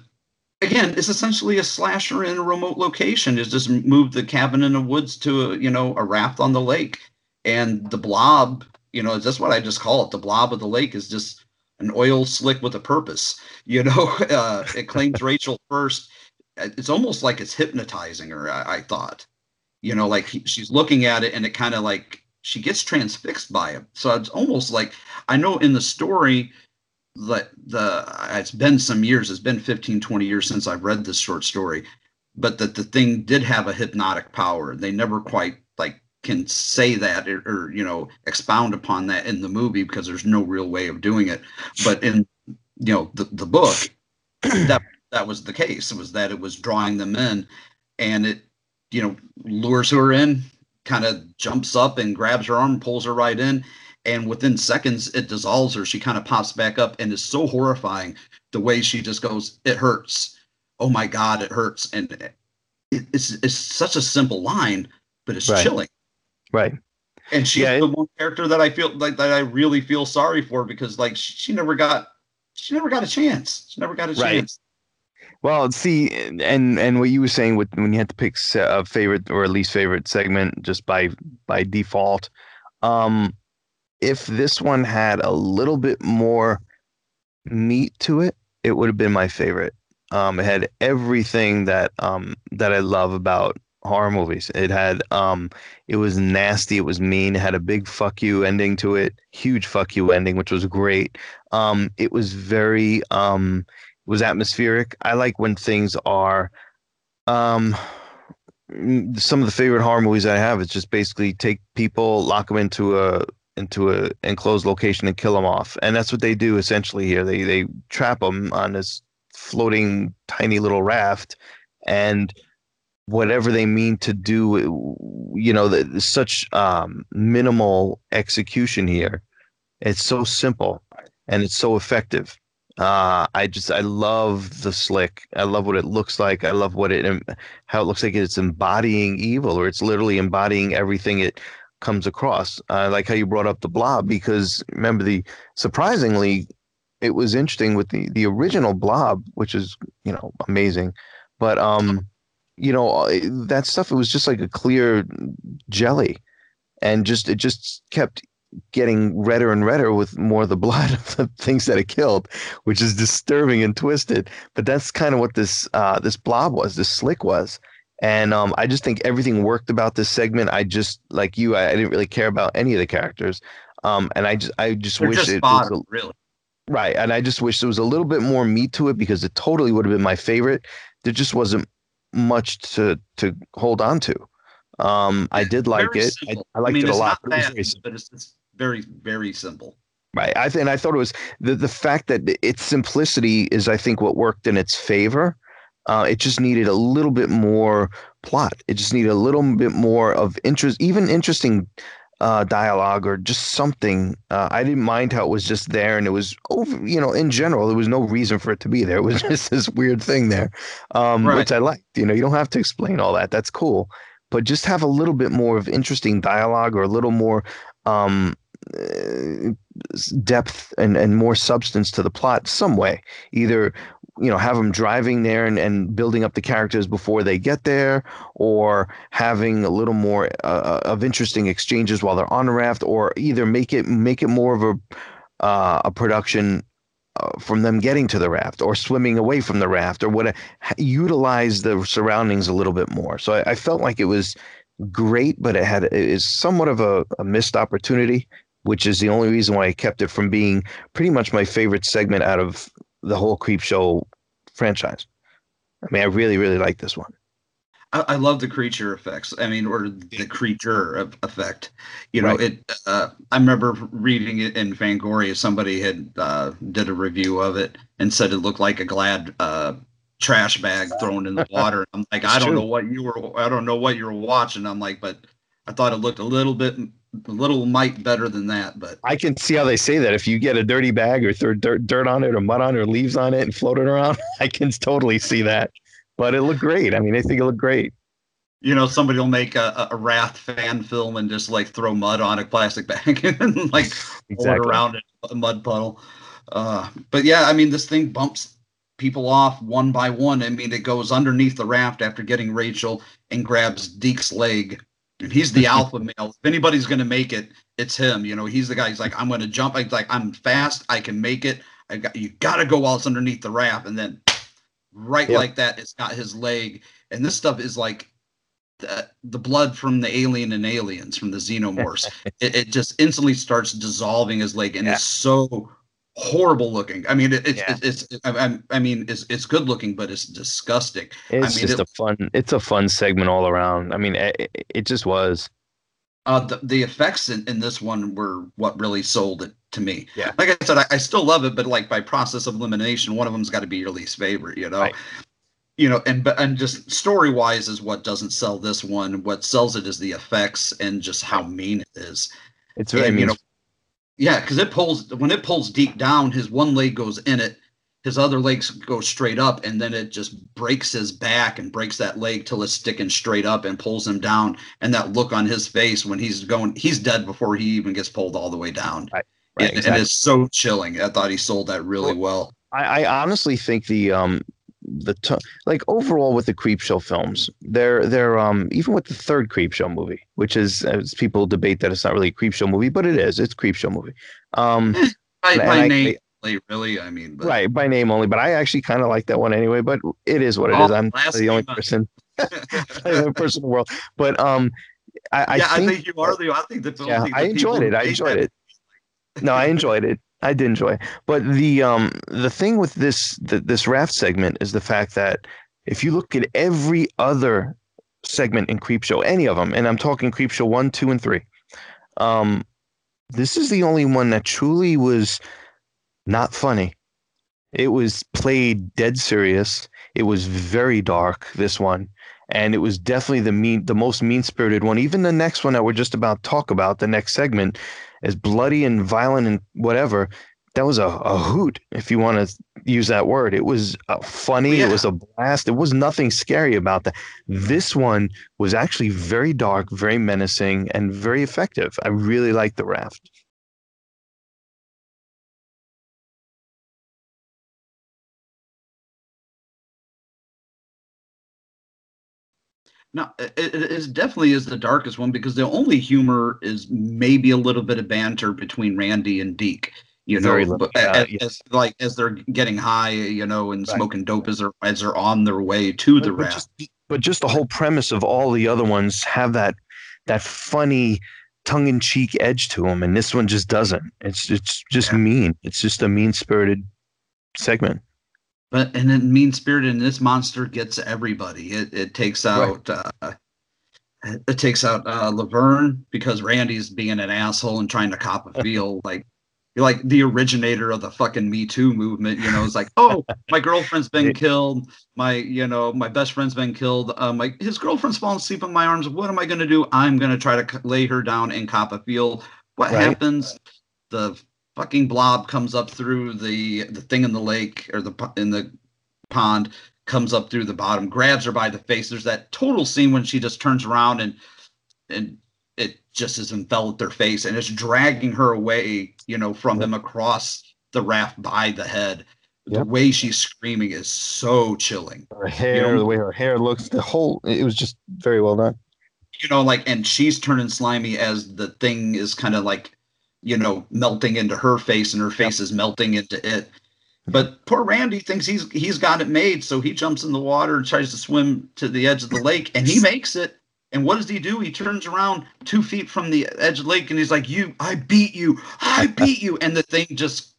again, it's essentially a slasher in a remote location. Is just moved the cabin in the woods to a, you know a raft on the lake, and the blob. You know, that's what I just call it. The blob of the lake is just an oil slick with a purpose. You know, uh, it claims Rachel first. It's almost like it's hypnotizing her. I, I thought, you know, like he- she's looking at it and it kind of like she gets transfixed by it. So it's almost like I know in the story that the it's been some years, it's been 15, 20 years since I've read this short story, but that the thing did have a hypnotic power. They never quite can say that or, or you know expound upon that in the movie because there's no real way of doing it. But in you know the, the book, that that was the case. It was that it was drawing them in, and it you know lures her in, kind of jumps up and grabs her arm, pulls her right in, and within seconds it dissolves her. She kind of pops back up and is so horrifying the way she just goes, "It hurts." Oh my God, it hurts, and it, it's it's such a simple line, but it's Right. chilling. Right. And she's Yeah, the one character that I feel like that I really feel sorry for because like she, she never got she never got a chance. She never got a Right. chance. Well, see, and and what you were saying with when you had to pick a favorite or least favorite segment just by by default, um, if this one had a little bit more meat to it, it would have been my favorite. Um, it had everything that um that I love about horror movies. It had um it was nasty, it was mean, it had a big fuck you ending to it, huge fuck you ending, which was great. Um, it was very um it was atmospheric. I like when things are um some of the favorite horror movies I have is just basically take people, lock them into a into a enclosed location and kill them off, and that's what they do essentially here. They they trap them on this floating tiny little raft, and whatever they mean to do, you know, the, such um, minimal execution here. It's so simple and it's so effective. Uh, I just I love the slick. I love what it looks like. I love what it how it looks like it's embodying evil, or it's literally embodying everything it comes across. I like how you brought up the blob because remember the surprisingly, it was interesting with the the original blob, which is you know amazing, but um, you know that stuff it was just like a clear jelly, and just it just kept getting redder and redder with more of the blood of the things that it killed, which is disturbing and twisted. But that's kind of what this uh, this blob was, this slick was. And um, I just think everything worked about this segment. I just like you, I, I didn't really care about any of the characters. Um, and I just I just They're wish just it bottom, was a, really. right. And I just wish there was a little bit more meat to it because it totally would have been my favorite. There just wasn't much to to hold on to. Um, I did like Very it. I. I liked mean, it a lot. But it very but it's, it's very very simple. Right. I th- and I thought it was the the fact that its simplicity is I think what worked in its favor. Uh, it just needed a little bit more plot. It just needed a little bit more of interest, even interesting uh, dialogue or just something. Uh, I didn't mind how it was just there, and it was over. You know, in general, there was no reason for it to be there. It was just this weird thing there, um, Right. which I liked. You know, you don't have to explain all that. That's cool, but just have a little bit more of interesting dialogue or a little more um, uh, depth and, and more substance to the plot some way either you know have them driving there and, and building up the characters before they get there or having a little more uh, of interesting exchanges while they're on the raft or either make it make it more of a uh, a production uh, from them getting to the raft or swimming away from the raft or what utilize the surroundings a little bit more. So I, I felt like it was great but it had it is somewhat of a, a missed opportunity which is the only reason why I kept it from being pretty much my favorite segment out of the whole Creepshow franchise. I mean, I really, really like this one. I, I love the creature effects. I mean, or the creature of effect. You know, Right. it. Uh, I remember reading it in Fangoria. Somebody had uh, did a review of it and said it looked like a Glad uh, trash bag thrown in the water. I'm like, It's I don't true. know what you were. I don't know what you were watching. I'm like, but I thought it looked a little bit, little might better than that. But I can see how they say that. If you get a dirty bag or throw dirt, dirt on it or mud on it or leaves on it and float it around, I can totally see that. But it looked great. I mean, I think it looked great. you know, somebody will make a, a Raft fan film and just like throw mud on a plastic bag and like Exactly. around in a mud puddle. Uh, but yeah, I mean, this thing bumps people off one by one. I mean, it goes underneath the raft after getting Rachel and grabs Deke's leg. And he's the alpha male. If anybody's going to make it, it's him. You know, he's the guy. He's like, I'm going to jump. He's like, I'm fast. I can make it. I got you. Got to go while it's underneath the raft, and then right Yep. like that, it's got his leg. And this stuff is like the, the blood from the alien and aliens from the xenomorphs. it, it just instantly starts dissolving his leg, and Yeah. it's so horrible looking. I mean, it, it's Yeah. it's, it's I, I- mean, it's it's good looking, but it's disgusting. It's I mean, just it- a fun. It's a fun segment all around. I mean, it, it- just was. uh, the, the effects in, in this one were what really sold it to me. Yeah. Like I said, I, I still love it, but like by process of elimination, one of them's got to be your least favorite, you know? Right. You know, and but and just story wise is what doesn't sell this one. What sells it is the effects and just how mean it is. It's very And, mean. you know, yeah, because it pulls when it pulls deep down, his one leg goes in it, his other legs go straight up, and then it just breaks his back and breaks that leg till it's sticking straight up and pulls him down. And that look on his face when he's going, he's dead before he even gets pulled all the way down. Right, right, and, exactly. and it's so chilling. I thought he sold that really well. I, I honestly think the um the to- like overall with the Creepshow films they're they're um even with the third Creepshow movie which is as people debate that it's not really a Creepshow movie but it is it's a Creepshow movie um by, by I- name, like, really. I mean, but right by name only but i actually kind of like that one anyway but it is what it is Oh, i'm the only person the only person in the world but um i, I yeah, think, I think you are the. I think the. yeah i enjoyed it i enjoyed it no i enjoyed it i did enjoy but the um the thing with this the, this raft segment is the fact that if you look at every other segment in Creepshow any of them and i'm talking Creepshow one two and three um this is the only one that truly was not funny. It was played dead serious. It was very dark this one and it was definitely the mean the most mean spirited one. Even the next one that we're just about to talk about the next segment as bloody and violent and whatever that was a, a hoot if you want to use that word. It was uh, funny Yeah. it was a blast there was nothing scary about that. This one was actually very dark very menacing and very effective. I really liked the raft No, it, it is definitely is the darkest one because the only humor is maybe a little bit of banter between Randy and Deke. You know, Very little, but yeah, as, as- like as they're getting high, you know, and Right. smoking dope as they're as they're on their way to the but, but just, but just the whole premise of all the other ones have that that funny tongue-in-cheek edge to them and this one just doesn't it's it's just Yeah. mean it's just a mean-spirited segment But and then mean spirited and this monster gets everybody. It it takes out uh it takes out uh Laverne because Randy's being an asshole and trying to cop a feel like you're like the originator of the fucking Me Too movement, you know, it's like, oh, my girlfriend's been killed, my, you know, my best friend's been killed. Um, like his girlfriend's falling asleep in my arms. What am I gonna do? I'm gonna try to lay her down and cop a feel. What Right. happens? The fucking blob comes up through the the thing in the lake or the in the pond comes up through the bottom grabs her by the face. There's that total scene when she just turns around and and it just is enveloped their face and it's dragging her away you know from him across the raft by the head. The Yep. way she's screaming is so chilling her hair know- the way her hair looks the whole it was just very well done. You know, like, and she's turning slimy as the thing is kind of like, you know, melting into her face, and her face is melting into it. But poor Randy thinks he's he's got it made, so he jumps in the water and tries to swim to the edge of the lake, and he makes it. And what does he do? He turns around two feet from the edge of the lake, and he's like, "You, I beat you, I beat you," and the thing just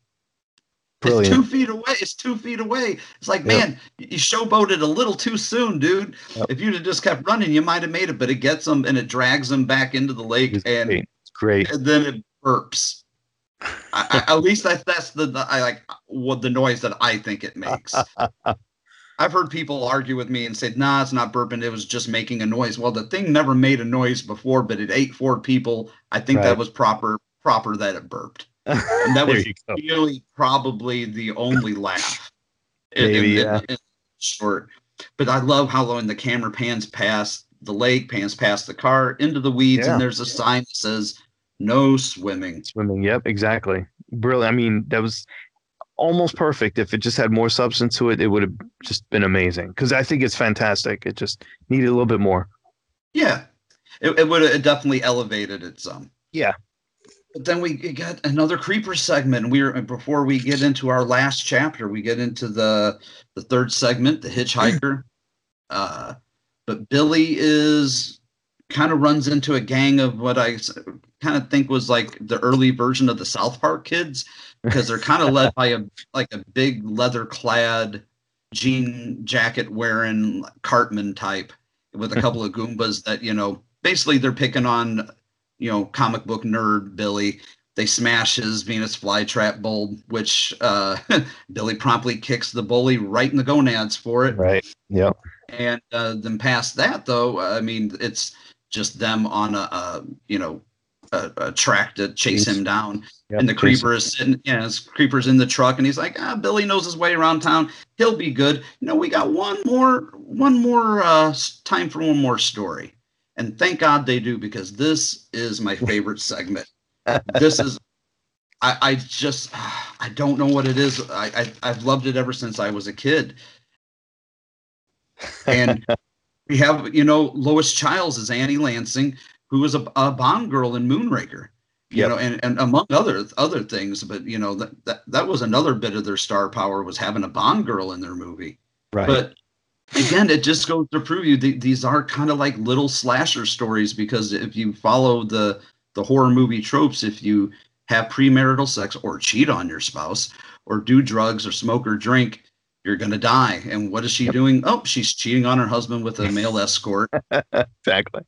it's Brilliant. two feet away. It's two feet away. It's like, Yep. man, you showboated a little too soon, dude. Yep. If you'd have just kept running, you might have made it. But it gets them and it drags them back into the lake, It's and, great. It's great and then it burps. I, at least that's that's the, the I like what the noise that I think it makes. I've heard people argue with me and say, "Nah, it's not burping. It was just making a noise." Well, the thing never made a noise before, but it ate four people. I think Right. that was proper proper that it burped and that was really probably the only laugh. Maybe, in- yeah. in- in short, but I love how when the camera pans past the lake, pans past the car into the weeds, Yeah. and there's a sign that says "No swimming." swimming yep exactly brilliant i mean that was almost perfect if it just had more substance to it it would have just been amazing because i think it's fantastic it just needed a little bit more Yeah, it, it would have definitely elevated it some. yeah But then we get another creeper segment. We're before we get into our last chapter, we get into the the third segment, the hitchhiker. uh, but Billy is kind of runs into a gang of what I kind of think was like the early version of the South Park kids because they're kind of led by a like a big leather clad jean jacket wearing Cartman type with a couple of Goombas that you know basically they're picking on you know comic book nerd Billy. They smash his Venus flytrap bulb, which uh, Billy promptly kicks the bully right in the gonads for it. right yep And uh, then past that, though, I mean, it's just them on a, a you know a, a track to chase him down. Yep, and the creeper is sitting, yeah, his creeper's in the truck, and he's like, ah, Billy knows his way around town. He'll be good. You know, we got one more, one more uh, time for one more story, and thank God they do because this is my favorite segment. This is, I, I just, I don't know what it is. I, I, I've loved it ever since I was a kid And we have, you know, Lois Chiles as Annie Lansing, who was a, a Bond girl in Moonraker. You Yep. know, and, and among other other things, but you know that, that that was another bit of their star power was having a Bond girl in their movie. Right. But again, it just goes to prove you th- these are kind of like little slasher stories because if you follow the the horror movie tropes, if you have premarital sex or cheat on your spouse or do drugs or smoke or drink, you're gonna die. And what is she doing? Oh, she's cheating on her husband with a male escort. exactly.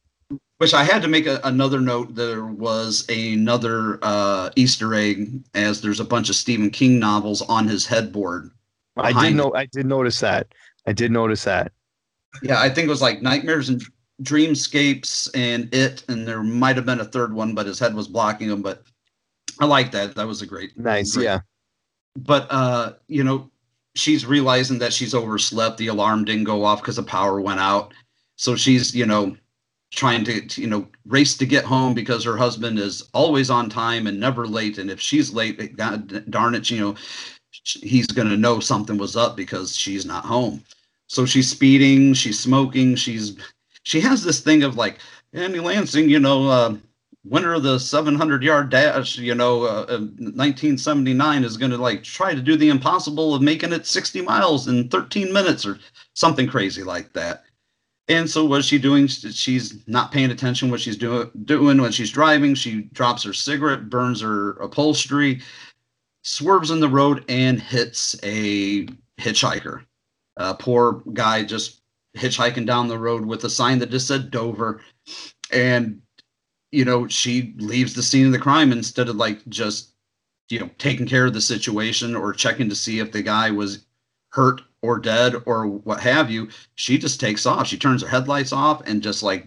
Which I had to make a, another note. There was another uh, Easter egg, as there's a bunch of Stephen King novels on his headboard. I did know. I did notice that. I did notice that. Yeah, I think it was like Nightmares and Dreamscapes and It, and there might have been a third one, but his head was blocking him. But I like that. That was a great. Nice. great- Yeah. But uh, you know, she's realizing that she's overslept. The alarm didn't go off because the power went out. So she's, you know, trying to, you know, race to get home because her husband is always on time and never late. And if she's late, God darn it, you know, he's going to know something was up because she's not home. So she's speeding, she's smoking, she's she has this thing of like Annie Lansing, you know, uh, winner of the 700 yard dash, you know, uh, uh, 1979 is going to like try to do the impossible of making it 60 miles in 13 minutes or something crazy like that. And so what's she doing? She's not paying attention what she's doing doing when she's driving. She drops her cigarette, burns her upholstery, swerves in the road and hits a hitchhiker. A poor guy just hitchhiking down the road with a sign that just said Dover. And you know, she leaves the scene of the crime instead of like just you know, taking care of the situation or checking to see if the guy was hurt or dead or what have you, she just takes off. She turns her headlights off and just like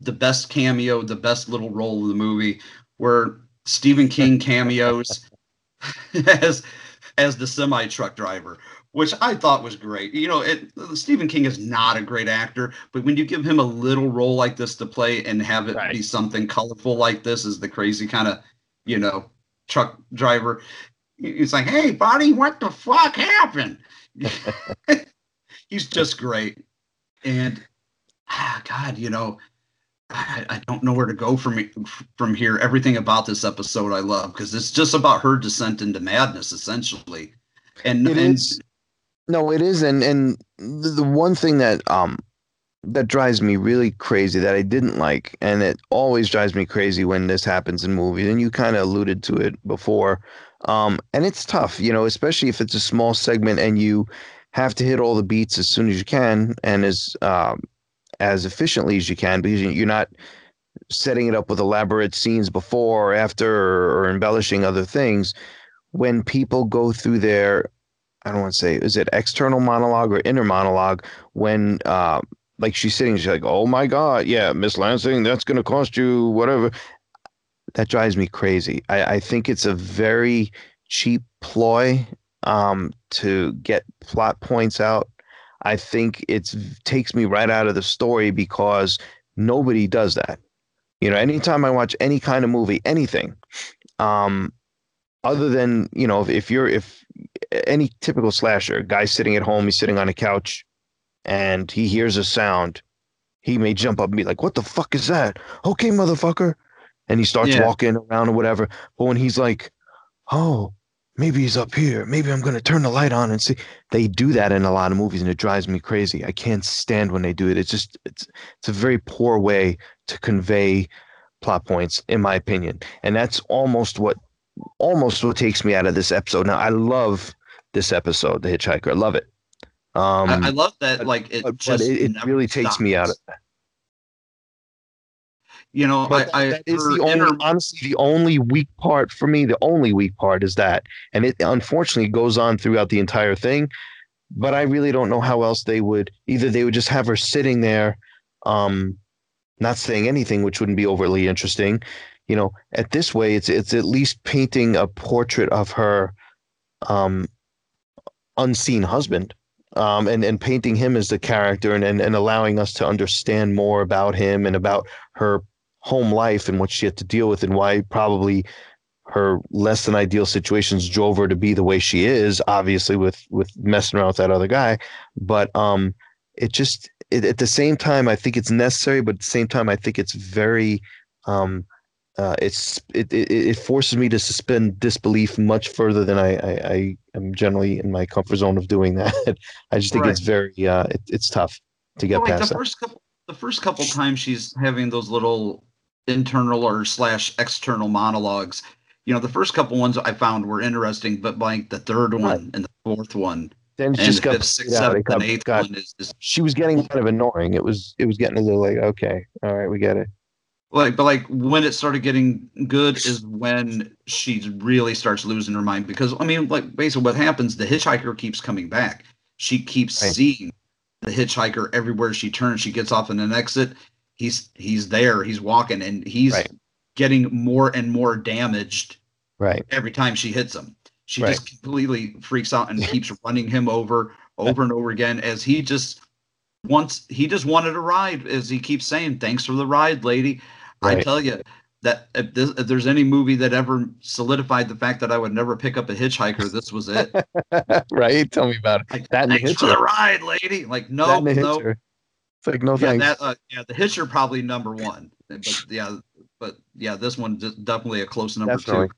the best cameo, the best little role of the movie where Stephen King cameos as as the semi truck driver, which I thought was great. You know, it, Stephen King is not a great actor, but when you give him a little role like this to play and have it be something colorful like this, is the crazy kind of, you know, truck driver. It's like, hey, buddy, what the fuck happened? He's just great. And ah, God, you know, I, I don't know where to go from from here. Everything about this episode I love because it's just about her descent into madness, essentially. And, It and is. No, it is, and and the, one thing that um that drives me really crazy that I didn't like, and it always drives me crazy when this happens in movies, and you kind of alluded to it before. Um, and it's tough, you know, especially if it's a small segment and you have to hit all the beats as soon as you can and as um, as efficiently as you can because you- you're not setting it up with elaborate scenes before or after or, or embellishing other things. When people go through their I don't want to say, is it external monologue or inner monologue when, uh, like she's sitting, she's like, oh my God, yeah, Miss Lansing, that's going to cost you whatever. That drives me crazy. I, I think it's a very cheap ploy um, to get plot points out. I think it takes me right out of the story because nobody does that. You know, anytime I watch any kind of movie, anything, um, other than you know, if, if you're if any typical slasher, guy sitting at home, he's sitting on a couch, and he hears a sound, he may jump up and be like, "What the fuck is that?" Okay, motherfucker, and he starts Yeah. walking around or whatever. But when he's like, "Oh, maybe he's up here. Maybe I'm gonna turn the light on and see," they do that in a lot of movies, and it drives me crazy. I can't stand when they do it. It's just it's it's a very poor way to convey plot points, in my opinion, and that's almost what almost what takes me out of this episode. Now I love this episode, The Hitchhiker. I love it. Um, I, I love that. Like it but, but just it, it really takes me out of stops. You know, But I, I that is her the only, inner- honestly, the only weak part for me. The only weak part is that, and it unfortunately goes on throughout the entire thing. But I really don't know how else they would. Either they would just have her sitting there, um, not saying anything, which wouldn't be overly interesting. You know, at this way, it's it's at least painting a portrait of her, um, unseen husband, um, and and painting him as the character, and, and and allowing us to understand more about him and about her home life and what she had to deal with and why probably her less than ideal situations drove her to be the way she is. Obviously, with with messing around with that other guy, but um, it just it, at the same time, I think it's necessary, but at the same time, I think it's very um, uh, it's it, it it forces me to suspend disbelief much further than I I, I am generally in my comfort zone of doing that. I just think Right. it's very uh, it, it's tough to get past the that. first couple the first couple times she's having those little internal or slash external monologues you know the first couple ones i found were interesting but like the third one and the fourth one Then and just the got fifth sixth seventh got- and eighth got- one is, is she was getting kind of annoying. It was it was getting a little like okay, all right, we get it. Like but like when it started getting good is when she really starts losing her mind because i mean like basically what happens the hitchhiker keeps coming back she keeps Right. seeing the hitchhiker everywhere she turns she gets off in an exit he's he's there he's walking and he's Right. getting more and more damaged Right. every time she hits him she Right. just completely freaks out and keeps running him over over and over again as he just wants he just wanted a ride as he keeps saying thanks for the ride lady i tell you that if, this, if there's any movie that ever solidified the fact that i would never pick up a hitchhiker this was it right? Tell me about it. like, That thanks for the ride lady like no no hitcher. It's like no yeah, thanks. that, uh, yeah the hitcher probably number one but yeah but yeah this one definitely a close number Definitely. two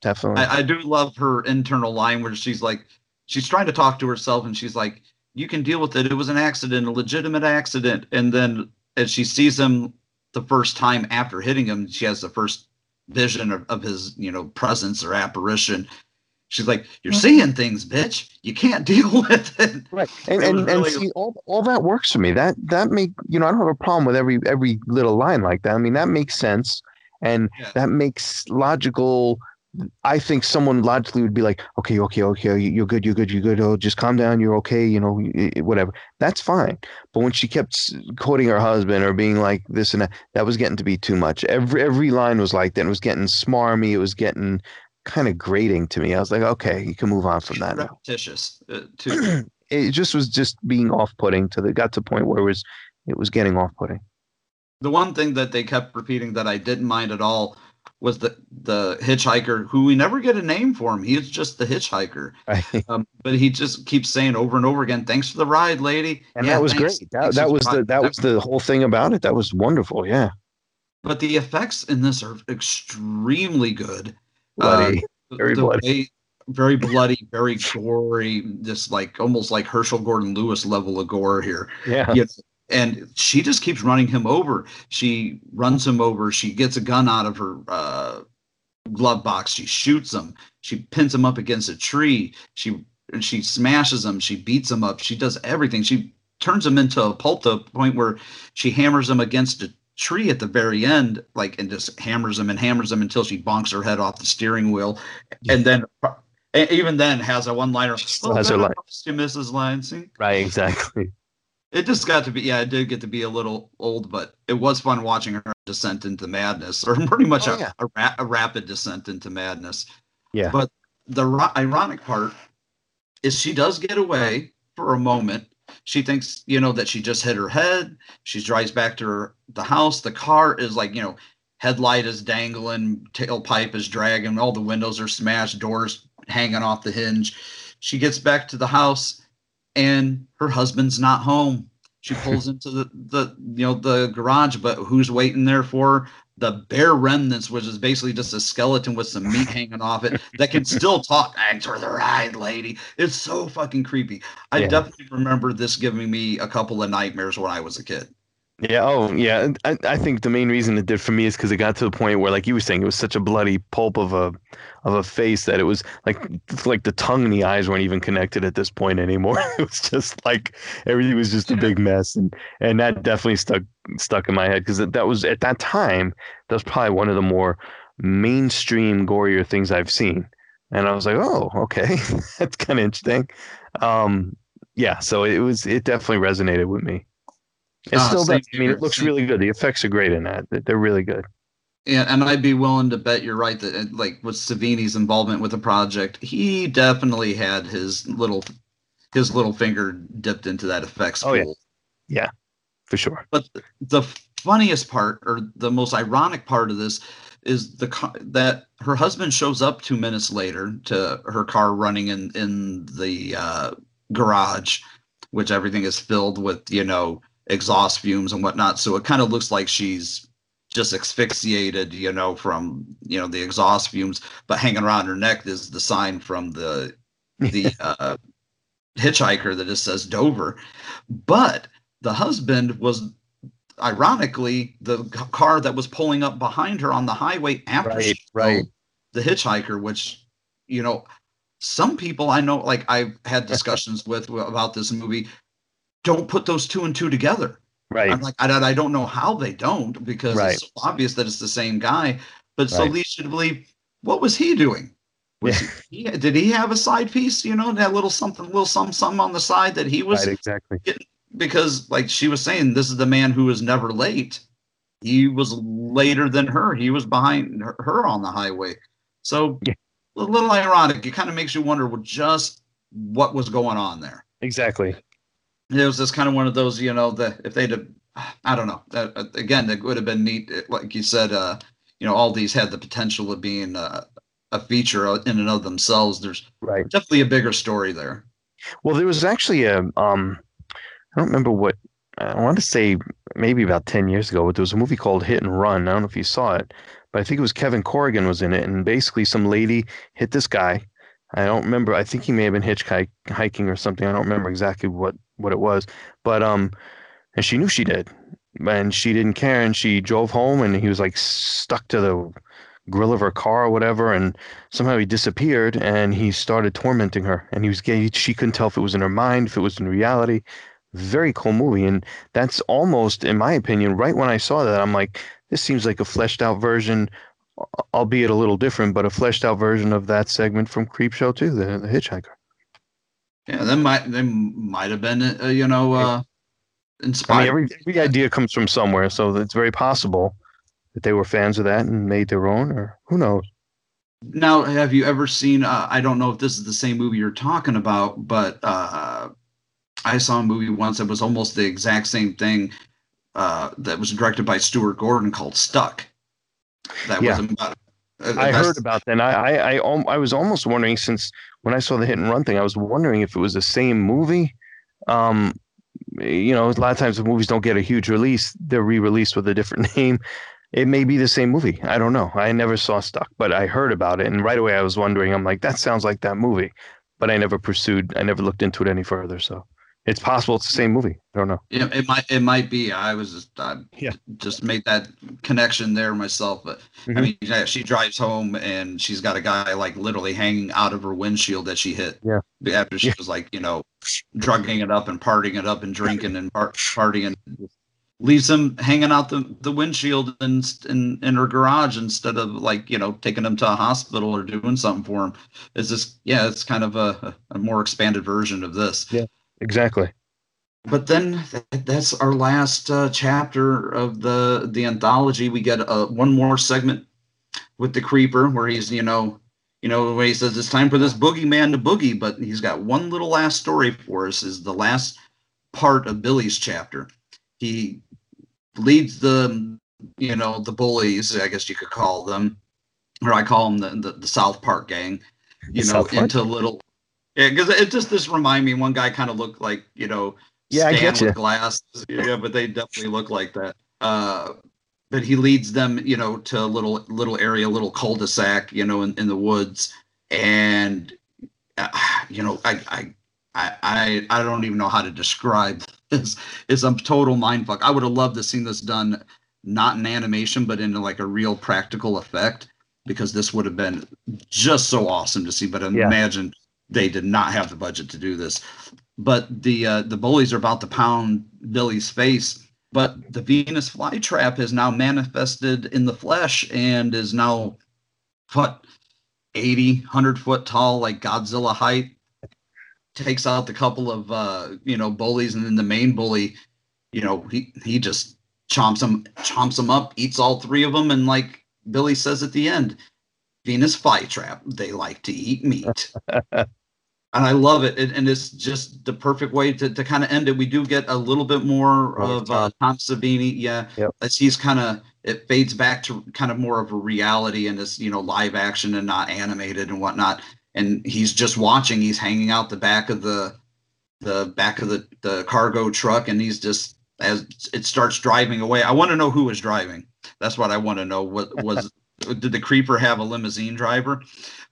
Definitely. I, I do love her internal line where she's like, she's trying to talk to herself and she's like, you can deal with it. It was an accident, a legitimate accident. And then as she sees him the first time after hitting him, she has the first vision of, of his, you know, presence or apparition. She's like, you're mm-hmm. seeing things, bitch. You can't deal with it. Right. And It and, was and see all, all that works for me. That that make you know, I don't have a problem with every every little line like that. I mean, that makes sense and Yeah. that makes logical I think someone logically would be like, okay, okay, okay, you're good, you're good, you're good. Oh, just calm down, you're okay, you know, whatever. That's fine. But when she kept quoting her husband or being like this and that, that was getting to be too much. Every every line was like that. It was getting smarmy. It was getting kind of grating to me. I was like, okay, you can move on from that repetitious uh, too. it just was just being off-putting to the got to the point where it was it was getting off-putting the one thing that they kept repeating that I didn't mind at all was the the hitchhiker who we never get a name for him. He's just the hitchhiker. Right. Um, but he just keeps saying over and over again, "Thanks for the ride, lady." and Yeah, that was thanks- great that, thanks that was the ride." that was the whole thing about it that was wonderful yeah But the effects in this are extremely good. bloody Uh, Very the bloody. way- very bloody, very gory. Just like almost like Herschell Gordon Lewis level of gore here. yeah you know, and she just keeps running him over. She runs him over. She gets a gun out of her uh, glove box. She shoots him. She pins him up against a tree. She and she smashes him. She beats him up. She does everything. She turns him into a pulp to the point where she hammers him against a tree at the very end, like and just hammers him and hammers him until she bonks her head off the steering wheel, and then. and Even then, has a one-liner. still "Oh, has her God, line." Mrs. Lansing. right exactly It just got to be, yeah, it did get to be a little old, but it was fun watching her descent into madness, or pretty much Oh, a, yeah. a, ra- a rapid descent into madness. yeah But the ro- ironic part is she does get away for a moment. She thinks, you know, that she just hit her head. She drives back to her, the house. The car is like, you know, headlight is dangling, tailpipe is dragging, all the windows are smashed, doors hanging off the hinge. She gets back to the house and her husband's not home. She pulls into the, the you know the garage, but who's waiting there for her? the bare remnants, which is basically just a skeleton with some meat hanging off it that can still talk. Thanks for the ride, lady. It's so fucking creepy. I Yeah. definitely remember this giving me a couple of nightmares when I was a kid. Yeah. Oh, yeah. I, I think the main reason it did for me is because it got to the point where, like you were saying, it was such a bloody pulp of a of a face that it was like like the tongue and the eyes weren't even connected at this point anymore. it was just like everything was just a big mess, and and that definitely stuck stuck in my head because that was at that time that was probably one of the more mainstream gorier things I've seen, and I was like, oh, okay, that's kind of interesting. Um, yeah. So it was it definitely resonated with me. It Ah, still does. I mean, it looks really good. The effects are great in that. They- They're really good. And, and I'd be willing to bet you're right that uh, like with Savini's involvement with the project, he definitely had his little his little finger dipped into that effects Oh, yeah. pool. Yeah, for sure. But the funniest part or the most ironic part of this is the that her husband shows up two minutes later to her car running in in the uh, garage, which everything is filled with you know exhaust fumes and whatnot. So it kind of looks like she's just asphyxiated, you know, from you know the exhaust fumes. But hanging around her neck is the sign from the the uh, hitchhiker that just says Dover. But the husband was ironically the car that was pulling up behind her on the highway after Right, she right. the hitchhiker, which you know some people I know, like I've had discussions with about this movie, don't put those two and two together. Right. I'm like, I, don't- I don't know how they don't because Right. it's so obvious that it's the same guy. But so Right. leads you to believe, what was he doing? Was he, did he have a side piece? You know, that little something, little some some on the side that he was right, exactly. because, like she was saying, this is the man who was never late. He was later than her. He was behind her, on the highway. So a little ironic. It kind of makes you wonder, well, just what was going on there Exactly. It was just kind of one of those, you know, that if they'd have, I don't know, that, uh, again, it would have been neat. uh, Like you said, uh, you know, all these had the potential of being uh, a feature in and of themselves. There's Right. definitely a bigger story there. Well, there was actually a um, I don't remember what I want to say maybe about ten years ago, but there was a movie called Hit and Run. I don't know if you saw it, but I think it was Kevin Corrigan was in it, and basically some lady hit this guy. I don't remember. I think he may have been hitchhiking or something. I don't remember exactly what what it was, but um, and she knew she did, and she didn't care, and she drove home, and he was like stuck to the grill of her car or whatever, and somehow he disappeared, and he started tormenting her, and he was getting. She couldn't tell if it was in her mind, if it was in reality. Very cool movie, and that's almost, in my opinion, right when I saw that, I'm like, this seems like a fleshed out version, albeit a little different, but a fleshed out version of that segment from Creepshow two, the, the Hitchhiker. Yeah, that might they might have been, uh, you know, uh, I inspired. mean, every every idea comes from somewhere, so it's very possible that they were fans of that and made their own, or who knows. Now, have you ever seen? Uh, I don't know if this is the same movie you're talking about, but uh, I saw a movie once that was almost the exact same thing. Uh, that was directed by Stuart Gordon called Stuck. That Yeah. was about. Uh, I heard about that. And I, I, I, I was almost wondering since when I saw the hit and run thing, I was wondering if it was the same movie. Um, you know, a lot of times the movies don't get a huge release; they're re-released with a different name. It may be the same movie. I don't know. I never saw Stuck, but I heard about it, and right away I was wondering. I'm like, that sounds like that movie, but I never pursued. I never looked into it any further. So it's possible it's the same movie. I don't know. Yeah, it might it might be. I was just I Yeah. just made that connection there myself. But I Mhm. mean, yeah, she drives home and she's got a guy like literally hanging out of her windshield that she hit. Yeah. After she was like, you know, drugging it up and partying it up and drinking and par- partying, leaves him hanging out the, the windshield in, in in her garage instead of like you know taking him to a hospital or doing something for him. It's just yeah, it's kind of a, a more expanded version of this Yeah, exactly. but then th- that's our last uh, chapter of the the anthology. We get uh, one more segment with the creeper where he's you know you know when he says it's time for this boogeyman to boogie, but he's got one little last story for us. Is the last part of Billy's chapter. He leads the you know the bullies, I guess you could call them, or I call them the the, the South Park gang. You The know into little. Yeah, because it just this remind me. One guy kind of looked like you know Yeah, I Stan get with you. glasses. Yeah, but they definitely look like that. Uh, but he leads them, you know, to a little little area, a little cul-de-sac, you know, in, in the woods, and uh, you know, I I I I I don't even know how to describe this. It's a total mindfuck. I would have loved to seen this done not in animation, but in like a real practical effect, because this would have been just so awesome to see. But imagine they did not have the budget to do this. But the uh, the bullies are about to pound Billy's face. But the Venus flytrap has now manifested in the flesh and is now what 80 100 foot tall like godzilla height takes out the couple of uh you know bullies and then the main bully you know he he just chomps them chomps them up eats all three of them and like billy says at the end venus flytrap they like to eat meat and I love it. And, and it's just the perfect way to, to kind of end it. We do get a little bit more Oh, of uh, Tom Savini, yeah, Yep. as he's kind of it fades back to kind of more of a reality and it's you know live action and not animated and whatnot. And he's just watching. He's hanging out the back of the the back of the the cargo truck, and he's just as it starts driving away. I want to know who was driving. That's what I want to know. What was did the creeper have a limousine driver?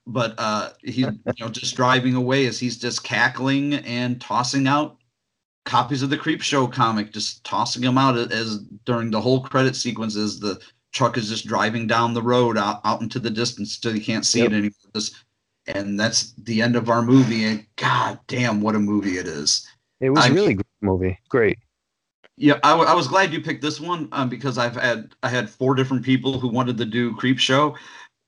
But uh, he's you know just driving away as he's just cackling and tossing out copies of the Creepshow comic, just tossing them out as during the whole credit sequence as the truck is just driving down the road out, out into the distance till you can't see yep. it anymore. Just, and that's the end of our movie. And god damn, what a movie it is! It was I, really great movie. Great. Yeah, I, w- I was glad you picked this one um, because I've had I had four different people who wanted to do Creepshow,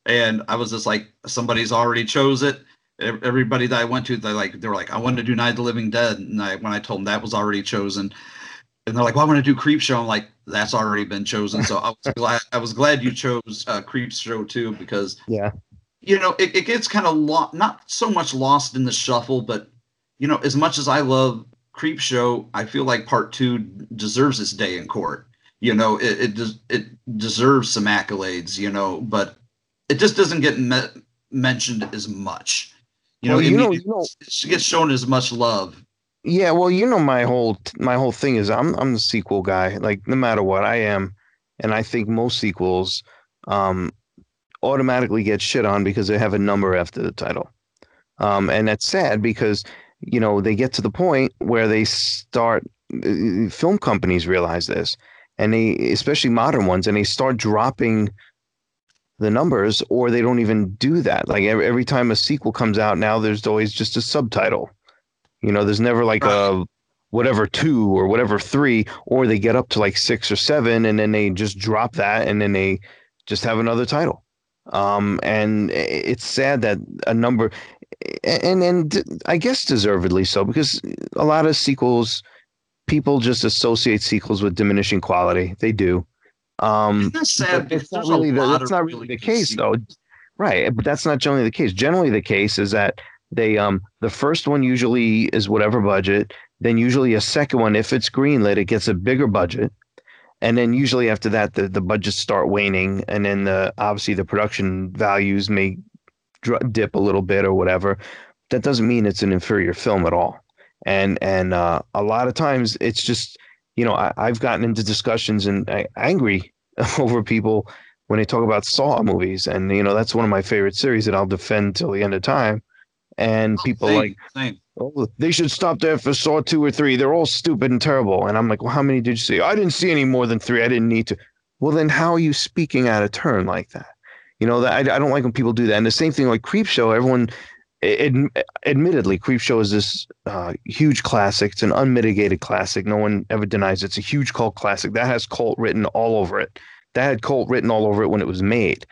and I was just like, somebody's already chose it everybody that I went to, they like they were like, I wanted to do Night of the Living Dead, and I when I told them that was already chosen, and they're like, Well, I want to do Creepshow. I'm like, that's already been chosen. So I was glad I was glad you chose uh, Creepshow two because yeah, you know it, it gets kind of lost, not so much lost in the shuffle, but you know as much as I love Creepshow, I feel like Part Two deserves its day in court. You know, it it, des- it deserves some accolades. You know, but it just doesn't get met mentioned as much. You know, well, you know, you know, it gets shown as much love. Yeah, well, you know, my whole my whole thing is I'm I'm the sequel guy. Like no matter what, I am, and I think most sequels um, automatically get shit on because they have a number after the title, um, and that's sad because you know they get to the point where they start uh, film companies realize this, and they especially modern ones, and they start dropping the numbers or they don't even do that. Like every, every time a sequel comes out now there's always just a subtitle. You know there's never like a whatever two or whatever three or they get up to like six or seven and then they just drop that and then they just have another title. Um and it's sad that a number and and i guess deservedly so because a lot of sequels people just associate sequels with diminishing quality. They do um, that's sad. It's not really the, that's not really the case though, right? But that's not generally the case. Generally, the case is that they um the first one usually is whatever budget. Then usually a second one, if it's greenlit, it gets a bigger budget, and then usually after that the the budgets start waning, and then the obviously the production values may dip a little bit or whatever. That doesn't mean it's an inferior film at all. And and uh, a lot of times it's just you know, I, have gotten into discussions and I, angry over people when they talk about Saw movies, and you know that's one of my favorite series that I'll defend till the end of time. And oh, people same, like, same. oh, they should stop there for Saw two or three. They're all stupid and terrible. And I'm like, well, how many did you see? I didn't see any more than three. I didn't need to. Well, then how are you speaking out of turn like that? You know, that I, I don't like when people do that. And the same thing like Creepshow. Everyone Ad, admittedly, Creepshow is this uh, huge classic. It's an unmitigated classic. No one ever denies it. it's a huge cult classic. That has cult written all over it. That had cult written all over it when it was made.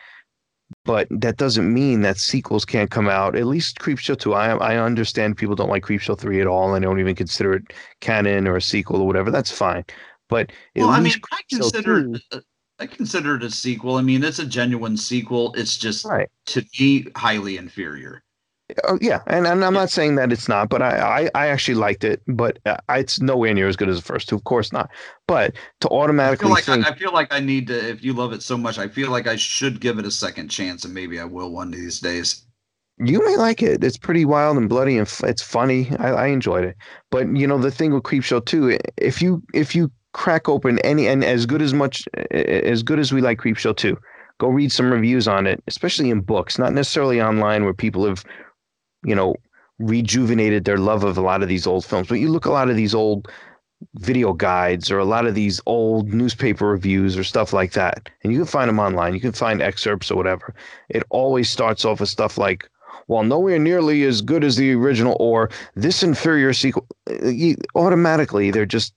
But that doesn't mean that sequels can't come out. At least Creepshow 2. I I understand people don't like Creepshow 3 at all and don't even consider it canon or a sequel or whatever. That's fine. But well, I mean, I consider 2, it, I consider it a sequel. I mean, it's a genuine sequel. It's just right. to me highly inferior. Oh yeah, and, and I'm not saying that it's not, but I, I, I actually liked it, but uh, it's nowhere near as good as the first two. Of course not. But to automatically I feel like think, I, I, feel like I need to. If you love it so much, I feel like I should give it a second chance, and maybe I will one of these days. You may like it. It's pretty wild and bloody, and f- it's funny. I, I enjoyed it. But you know the thing with Creepshow two, if you if you crack open any and as good as much as good as we like Creepshow two, go read some reviews on it, especially in books, not necessarily online where people have you know, rejuvenated their love of a lot of these old films. But you look a lot of these old video guides or a lot of these old newspaper reviews or stuff like that, and you can find them online. You can find excerpts or whatever. It always starts off with stuff like, "Well, nowhere nearly as good as the original," or "This inferior sequel." Uh, you, automatically, they're just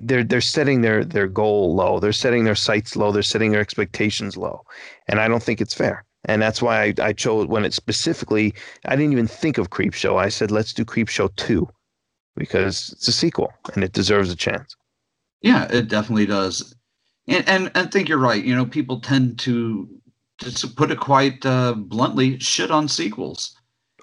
they're they're setting their their goal low. They're setting their sights low. They're setting their expectations low, and I don't think it's fair and that's why I, I chose when it specifically i didn't even think of creepshow i said let's do creepshow 2 because it's a sequel and it deserves a chance yeah it definitely does and and i think you're right you know people tend to to put it quite uh, bluntly shit on sequels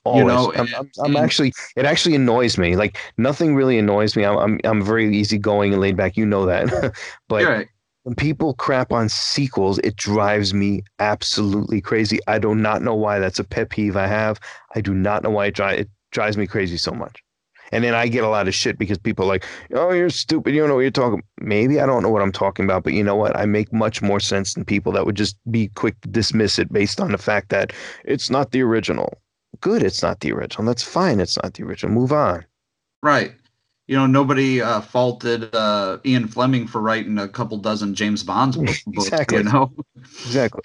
Always. You know, I'm, I'm, I'm, actually it actually annoys me. Like nothing really annoys me. I'm I'm, I'm very easygoing and laid back. You know that, but right. When people crap on sequels, it drives me absolutely crazy. I do not know why. That's a pet peeve I have. I do not know why it, dri- it drives me crazy so much. And then I get a lot of shit because people are like, oh, you're stupid. You don't know what you're talking Maybe I don't know what I'm talking about, but you know what? I make much more sense than people that would just be quick to dismiss it based on the fact that it's not the original. Good, it's not the original. That's fine. It's not the original. Move on. Right. You know, nobody uh, faulted uh, Ian Fleming for writing a couple dozen James Bond books. exactly. You know. Exactly.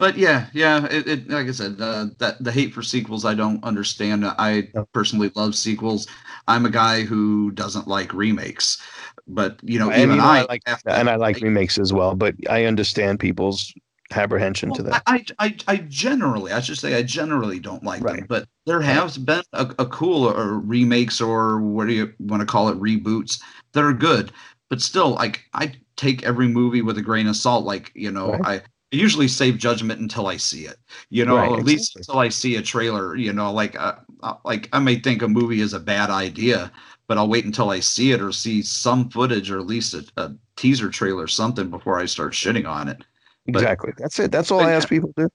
But yeah, yeah. It, it like I said, uh, that the hate for sequels, I don't understand. I personally love sequels. I'm a guy who doesn't like remakes, but you know, and, even you know, I, I like and I like remakes as well. But I understand people's apprehension to that. I, I, I generally, I should say, I generally don't like right. them, but there has been a, a cool or remakes or what do you want to call it, reboots that are good. But still, like I take every movie with a grain of salt. Like you know, right. I usually save judgment until I see it. You know, right, at exactly. least until I see a trailer. You know, like uh, like I may think a movie is a bad idea, but I'll wait until I see it or see some footage or at least a, a teaser trailer or something before I start shitting on it. Exactly. That's it. That's all I ask people to do.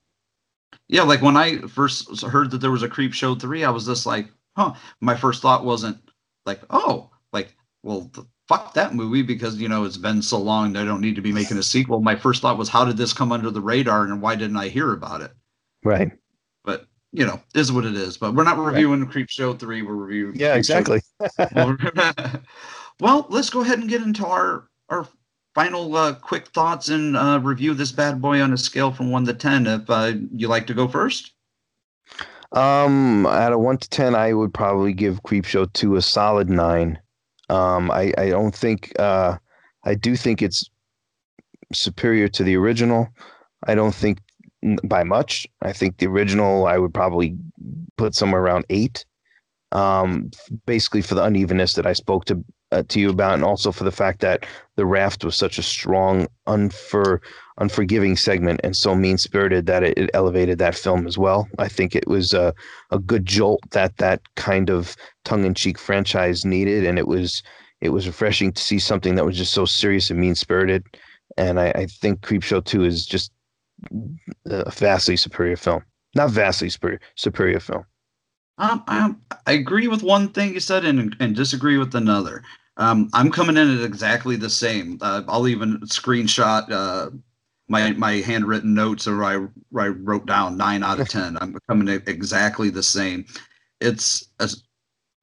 Yeah, like when I first heard that there was a Creepshow three, I was just like, huh. My first thought wasn't like, oh, like, well, fuck that movie because you know it's been so long they don't need to be making a sequel. My first thought was, how did this come under the radar and why didn't I hear about it? Right. But you know, is what it is. But we're not reviewing right. Creepshow three. We're reviewing. Yeah, Creep exactly. well, let's go ahead and get into our our final uh, quick thoughts and uh, review this bad boy on a scale from one to ten. If uh, you like to go first. Um, out of one to ten, I would probably give Creepshow two a solid nine. Um, I I don't think uh, I do think it's superior to the original. I don't think by much. I think the original I would probably put somewhere around eight. Um, basically for the unevenness that I spoke to uh, to you about, and also for the fact that the raft was such a strong, unfor unforgiving segment and so mean spirited that it, it, elevated that film as well. I think it was a, a good jolt that that kind of tongue in cheek franchise needed, and it was it was refreshing to see something that was just so serious and mean spirited. And I, I think Creepshow Two is just a vastly superior film. Not vastly superior, superior film. Um, I, I agree with one thing you said and, and disagree with another. Um, I'm coming in at exactly the same. Uh, I'll even screenshot uh, my my handwritten notes or I, I wrote down nine out of ten. I'm coming in exactly the same. It's a,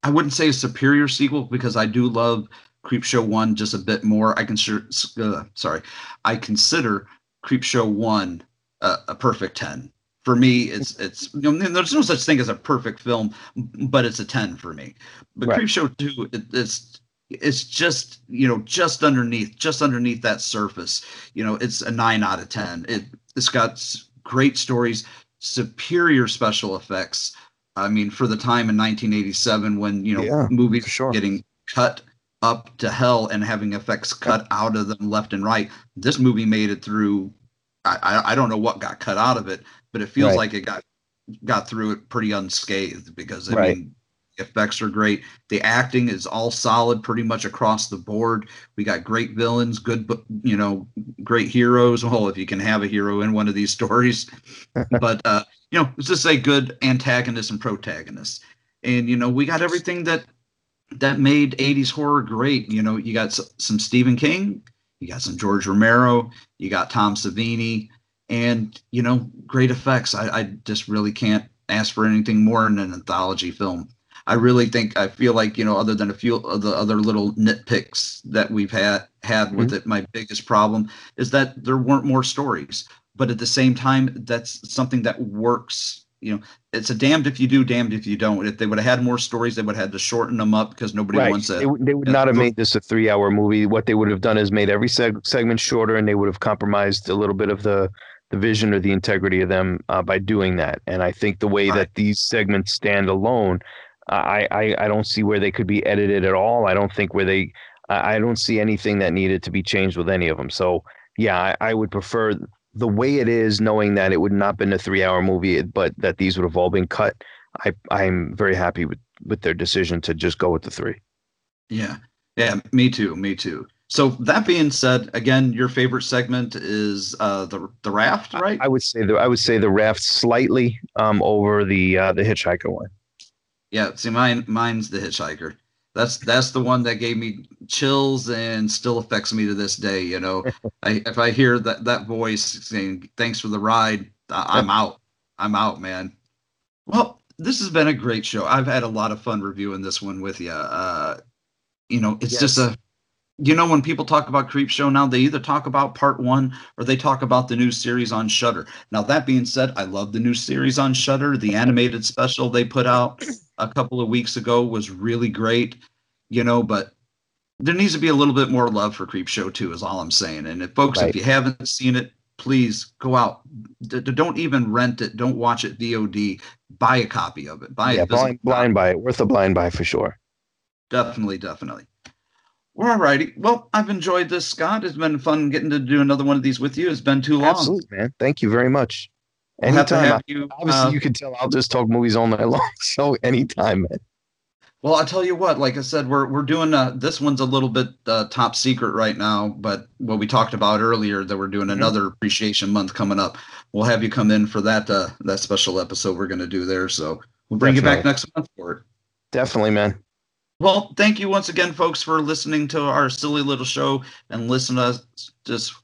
I wouldn't say a superior sequel because I do love Creepshow one just a bit more. I consider uh, sorry, I consider Creepshow one uh, a perfect ten for me it's it's you know, there's no such thing as a perfect film but it's a 10 for me but right. creepshow 2 it, it's it's just you know just underneath just underneath that surface you know it's a 9 out of 10 it it's got great stories superior special effects i mean for the time in 1987 when you know yeah, movies sure. getting cut up to hell and having effects cut out of them left and right this movie made it through I, I don't know what got cut out of it, but it feels Right. like it got got through it pretty unscathed because I Right. mean the effects are great. The acting is all solid pretty much across the board. We got great villains, good you know, great heroes. Well, if you can have a hero in one of these stories, but uh, you know, let's just say good antagonists and protagonists. And you know, we got everything that that made 80s horror great. You know, you got s- some Stephen King, you got some George Romero, you got Tom Savini, and you know, great effects. I, I just really can't ask for anything more in an anthology film. I really think I feel like you know, other than a few of the other little nitpicks that we've had had with mm-hmm. it, my biggest problem is that there weren't more stories. But at the same time, that's something that works. You know, it's a damned if you do, damned if you don't. If they would have had more stories, they would have had to shorten them up because nobody right. wants it. They, would- they would not have made this a three-hour movie. What they would have done is made every seg- segment shorter, and they would have compromised a little bit of the the vision or the integrity of them uh, by doing that. And I think the way that these segments stand alone, I, I I don't see where they could be edited at all. I don't think where they I don't see anything that needed to be changed with any of them. So yeah, I, I would prefer the way it is, knowing that it would not been a three-hour movie, but that these would have all been cut. I I'm very happy with with their decision to just go with the three. Yeah, yeah, me too, me too. So that being said, again, your favorite segment is uh, the the raft, right? I would say the I would say the raft slightly um, over the uh, the hitchhiker one. Yeah, see, mine mine's the hitchhiker. That's that's the one that gave me chills and still affects me to this day. You know, I, if I hear that that voice saying "Thanks for the ride," I, I'm out. I'm out, man. Well, this has been a great show. I've had a lot of fun reviewing this one with you. Uh, you know, it's Yes. just a you know when people talk about creepshow now they either talk about part one or they talk about the new series on Shudder now that being said i love the new series on Shudder the animated special they put out a couple of weeks ago was really great you know but there needs to be a little bit more love for creepshow 2 is all i'm saying. And if folks Right. if you haven't seen it please go out. D- don't even rent it. Don't watch it vod buy a copy of it. Buy yeah, a blind blind buy, worth a blind buy for sure. Definitely, definitely. All righty. Well, I've enjoyed this, Scott. It's been fun getting to do another one of these with you. It's been too long. Absolutely, man. Thank you very much. We'll have Anytime. have I- you, obviously, uh, you can tell I'll just talk movies all night long. So anytime, man. Well, I'll tell you what. Like I said, we're we're doing uh, this one's a little bit uh, top secret right now. But what we talked about earlier, that we're doing Mm-hmm. another appreciation month coming up. We'll have you come in for that uh, that special episode we're going to do there. So we'll bring you back next month for it. Definitely, man. Well, thank you once again, folks, for listening to our silly little show and listen to us just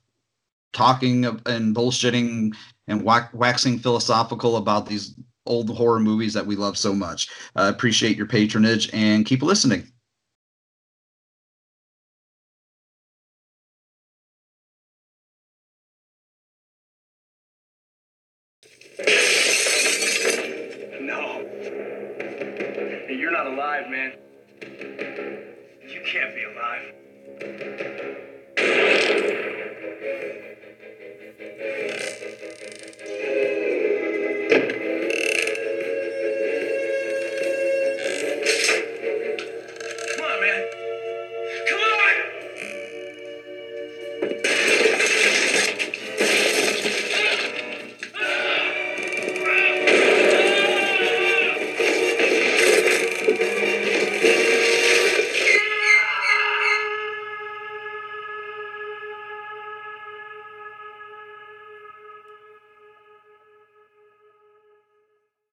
talking and bullshitting and waxing philosophical about these old horror movies that we love so much. I appreciate your patronage and keep listening.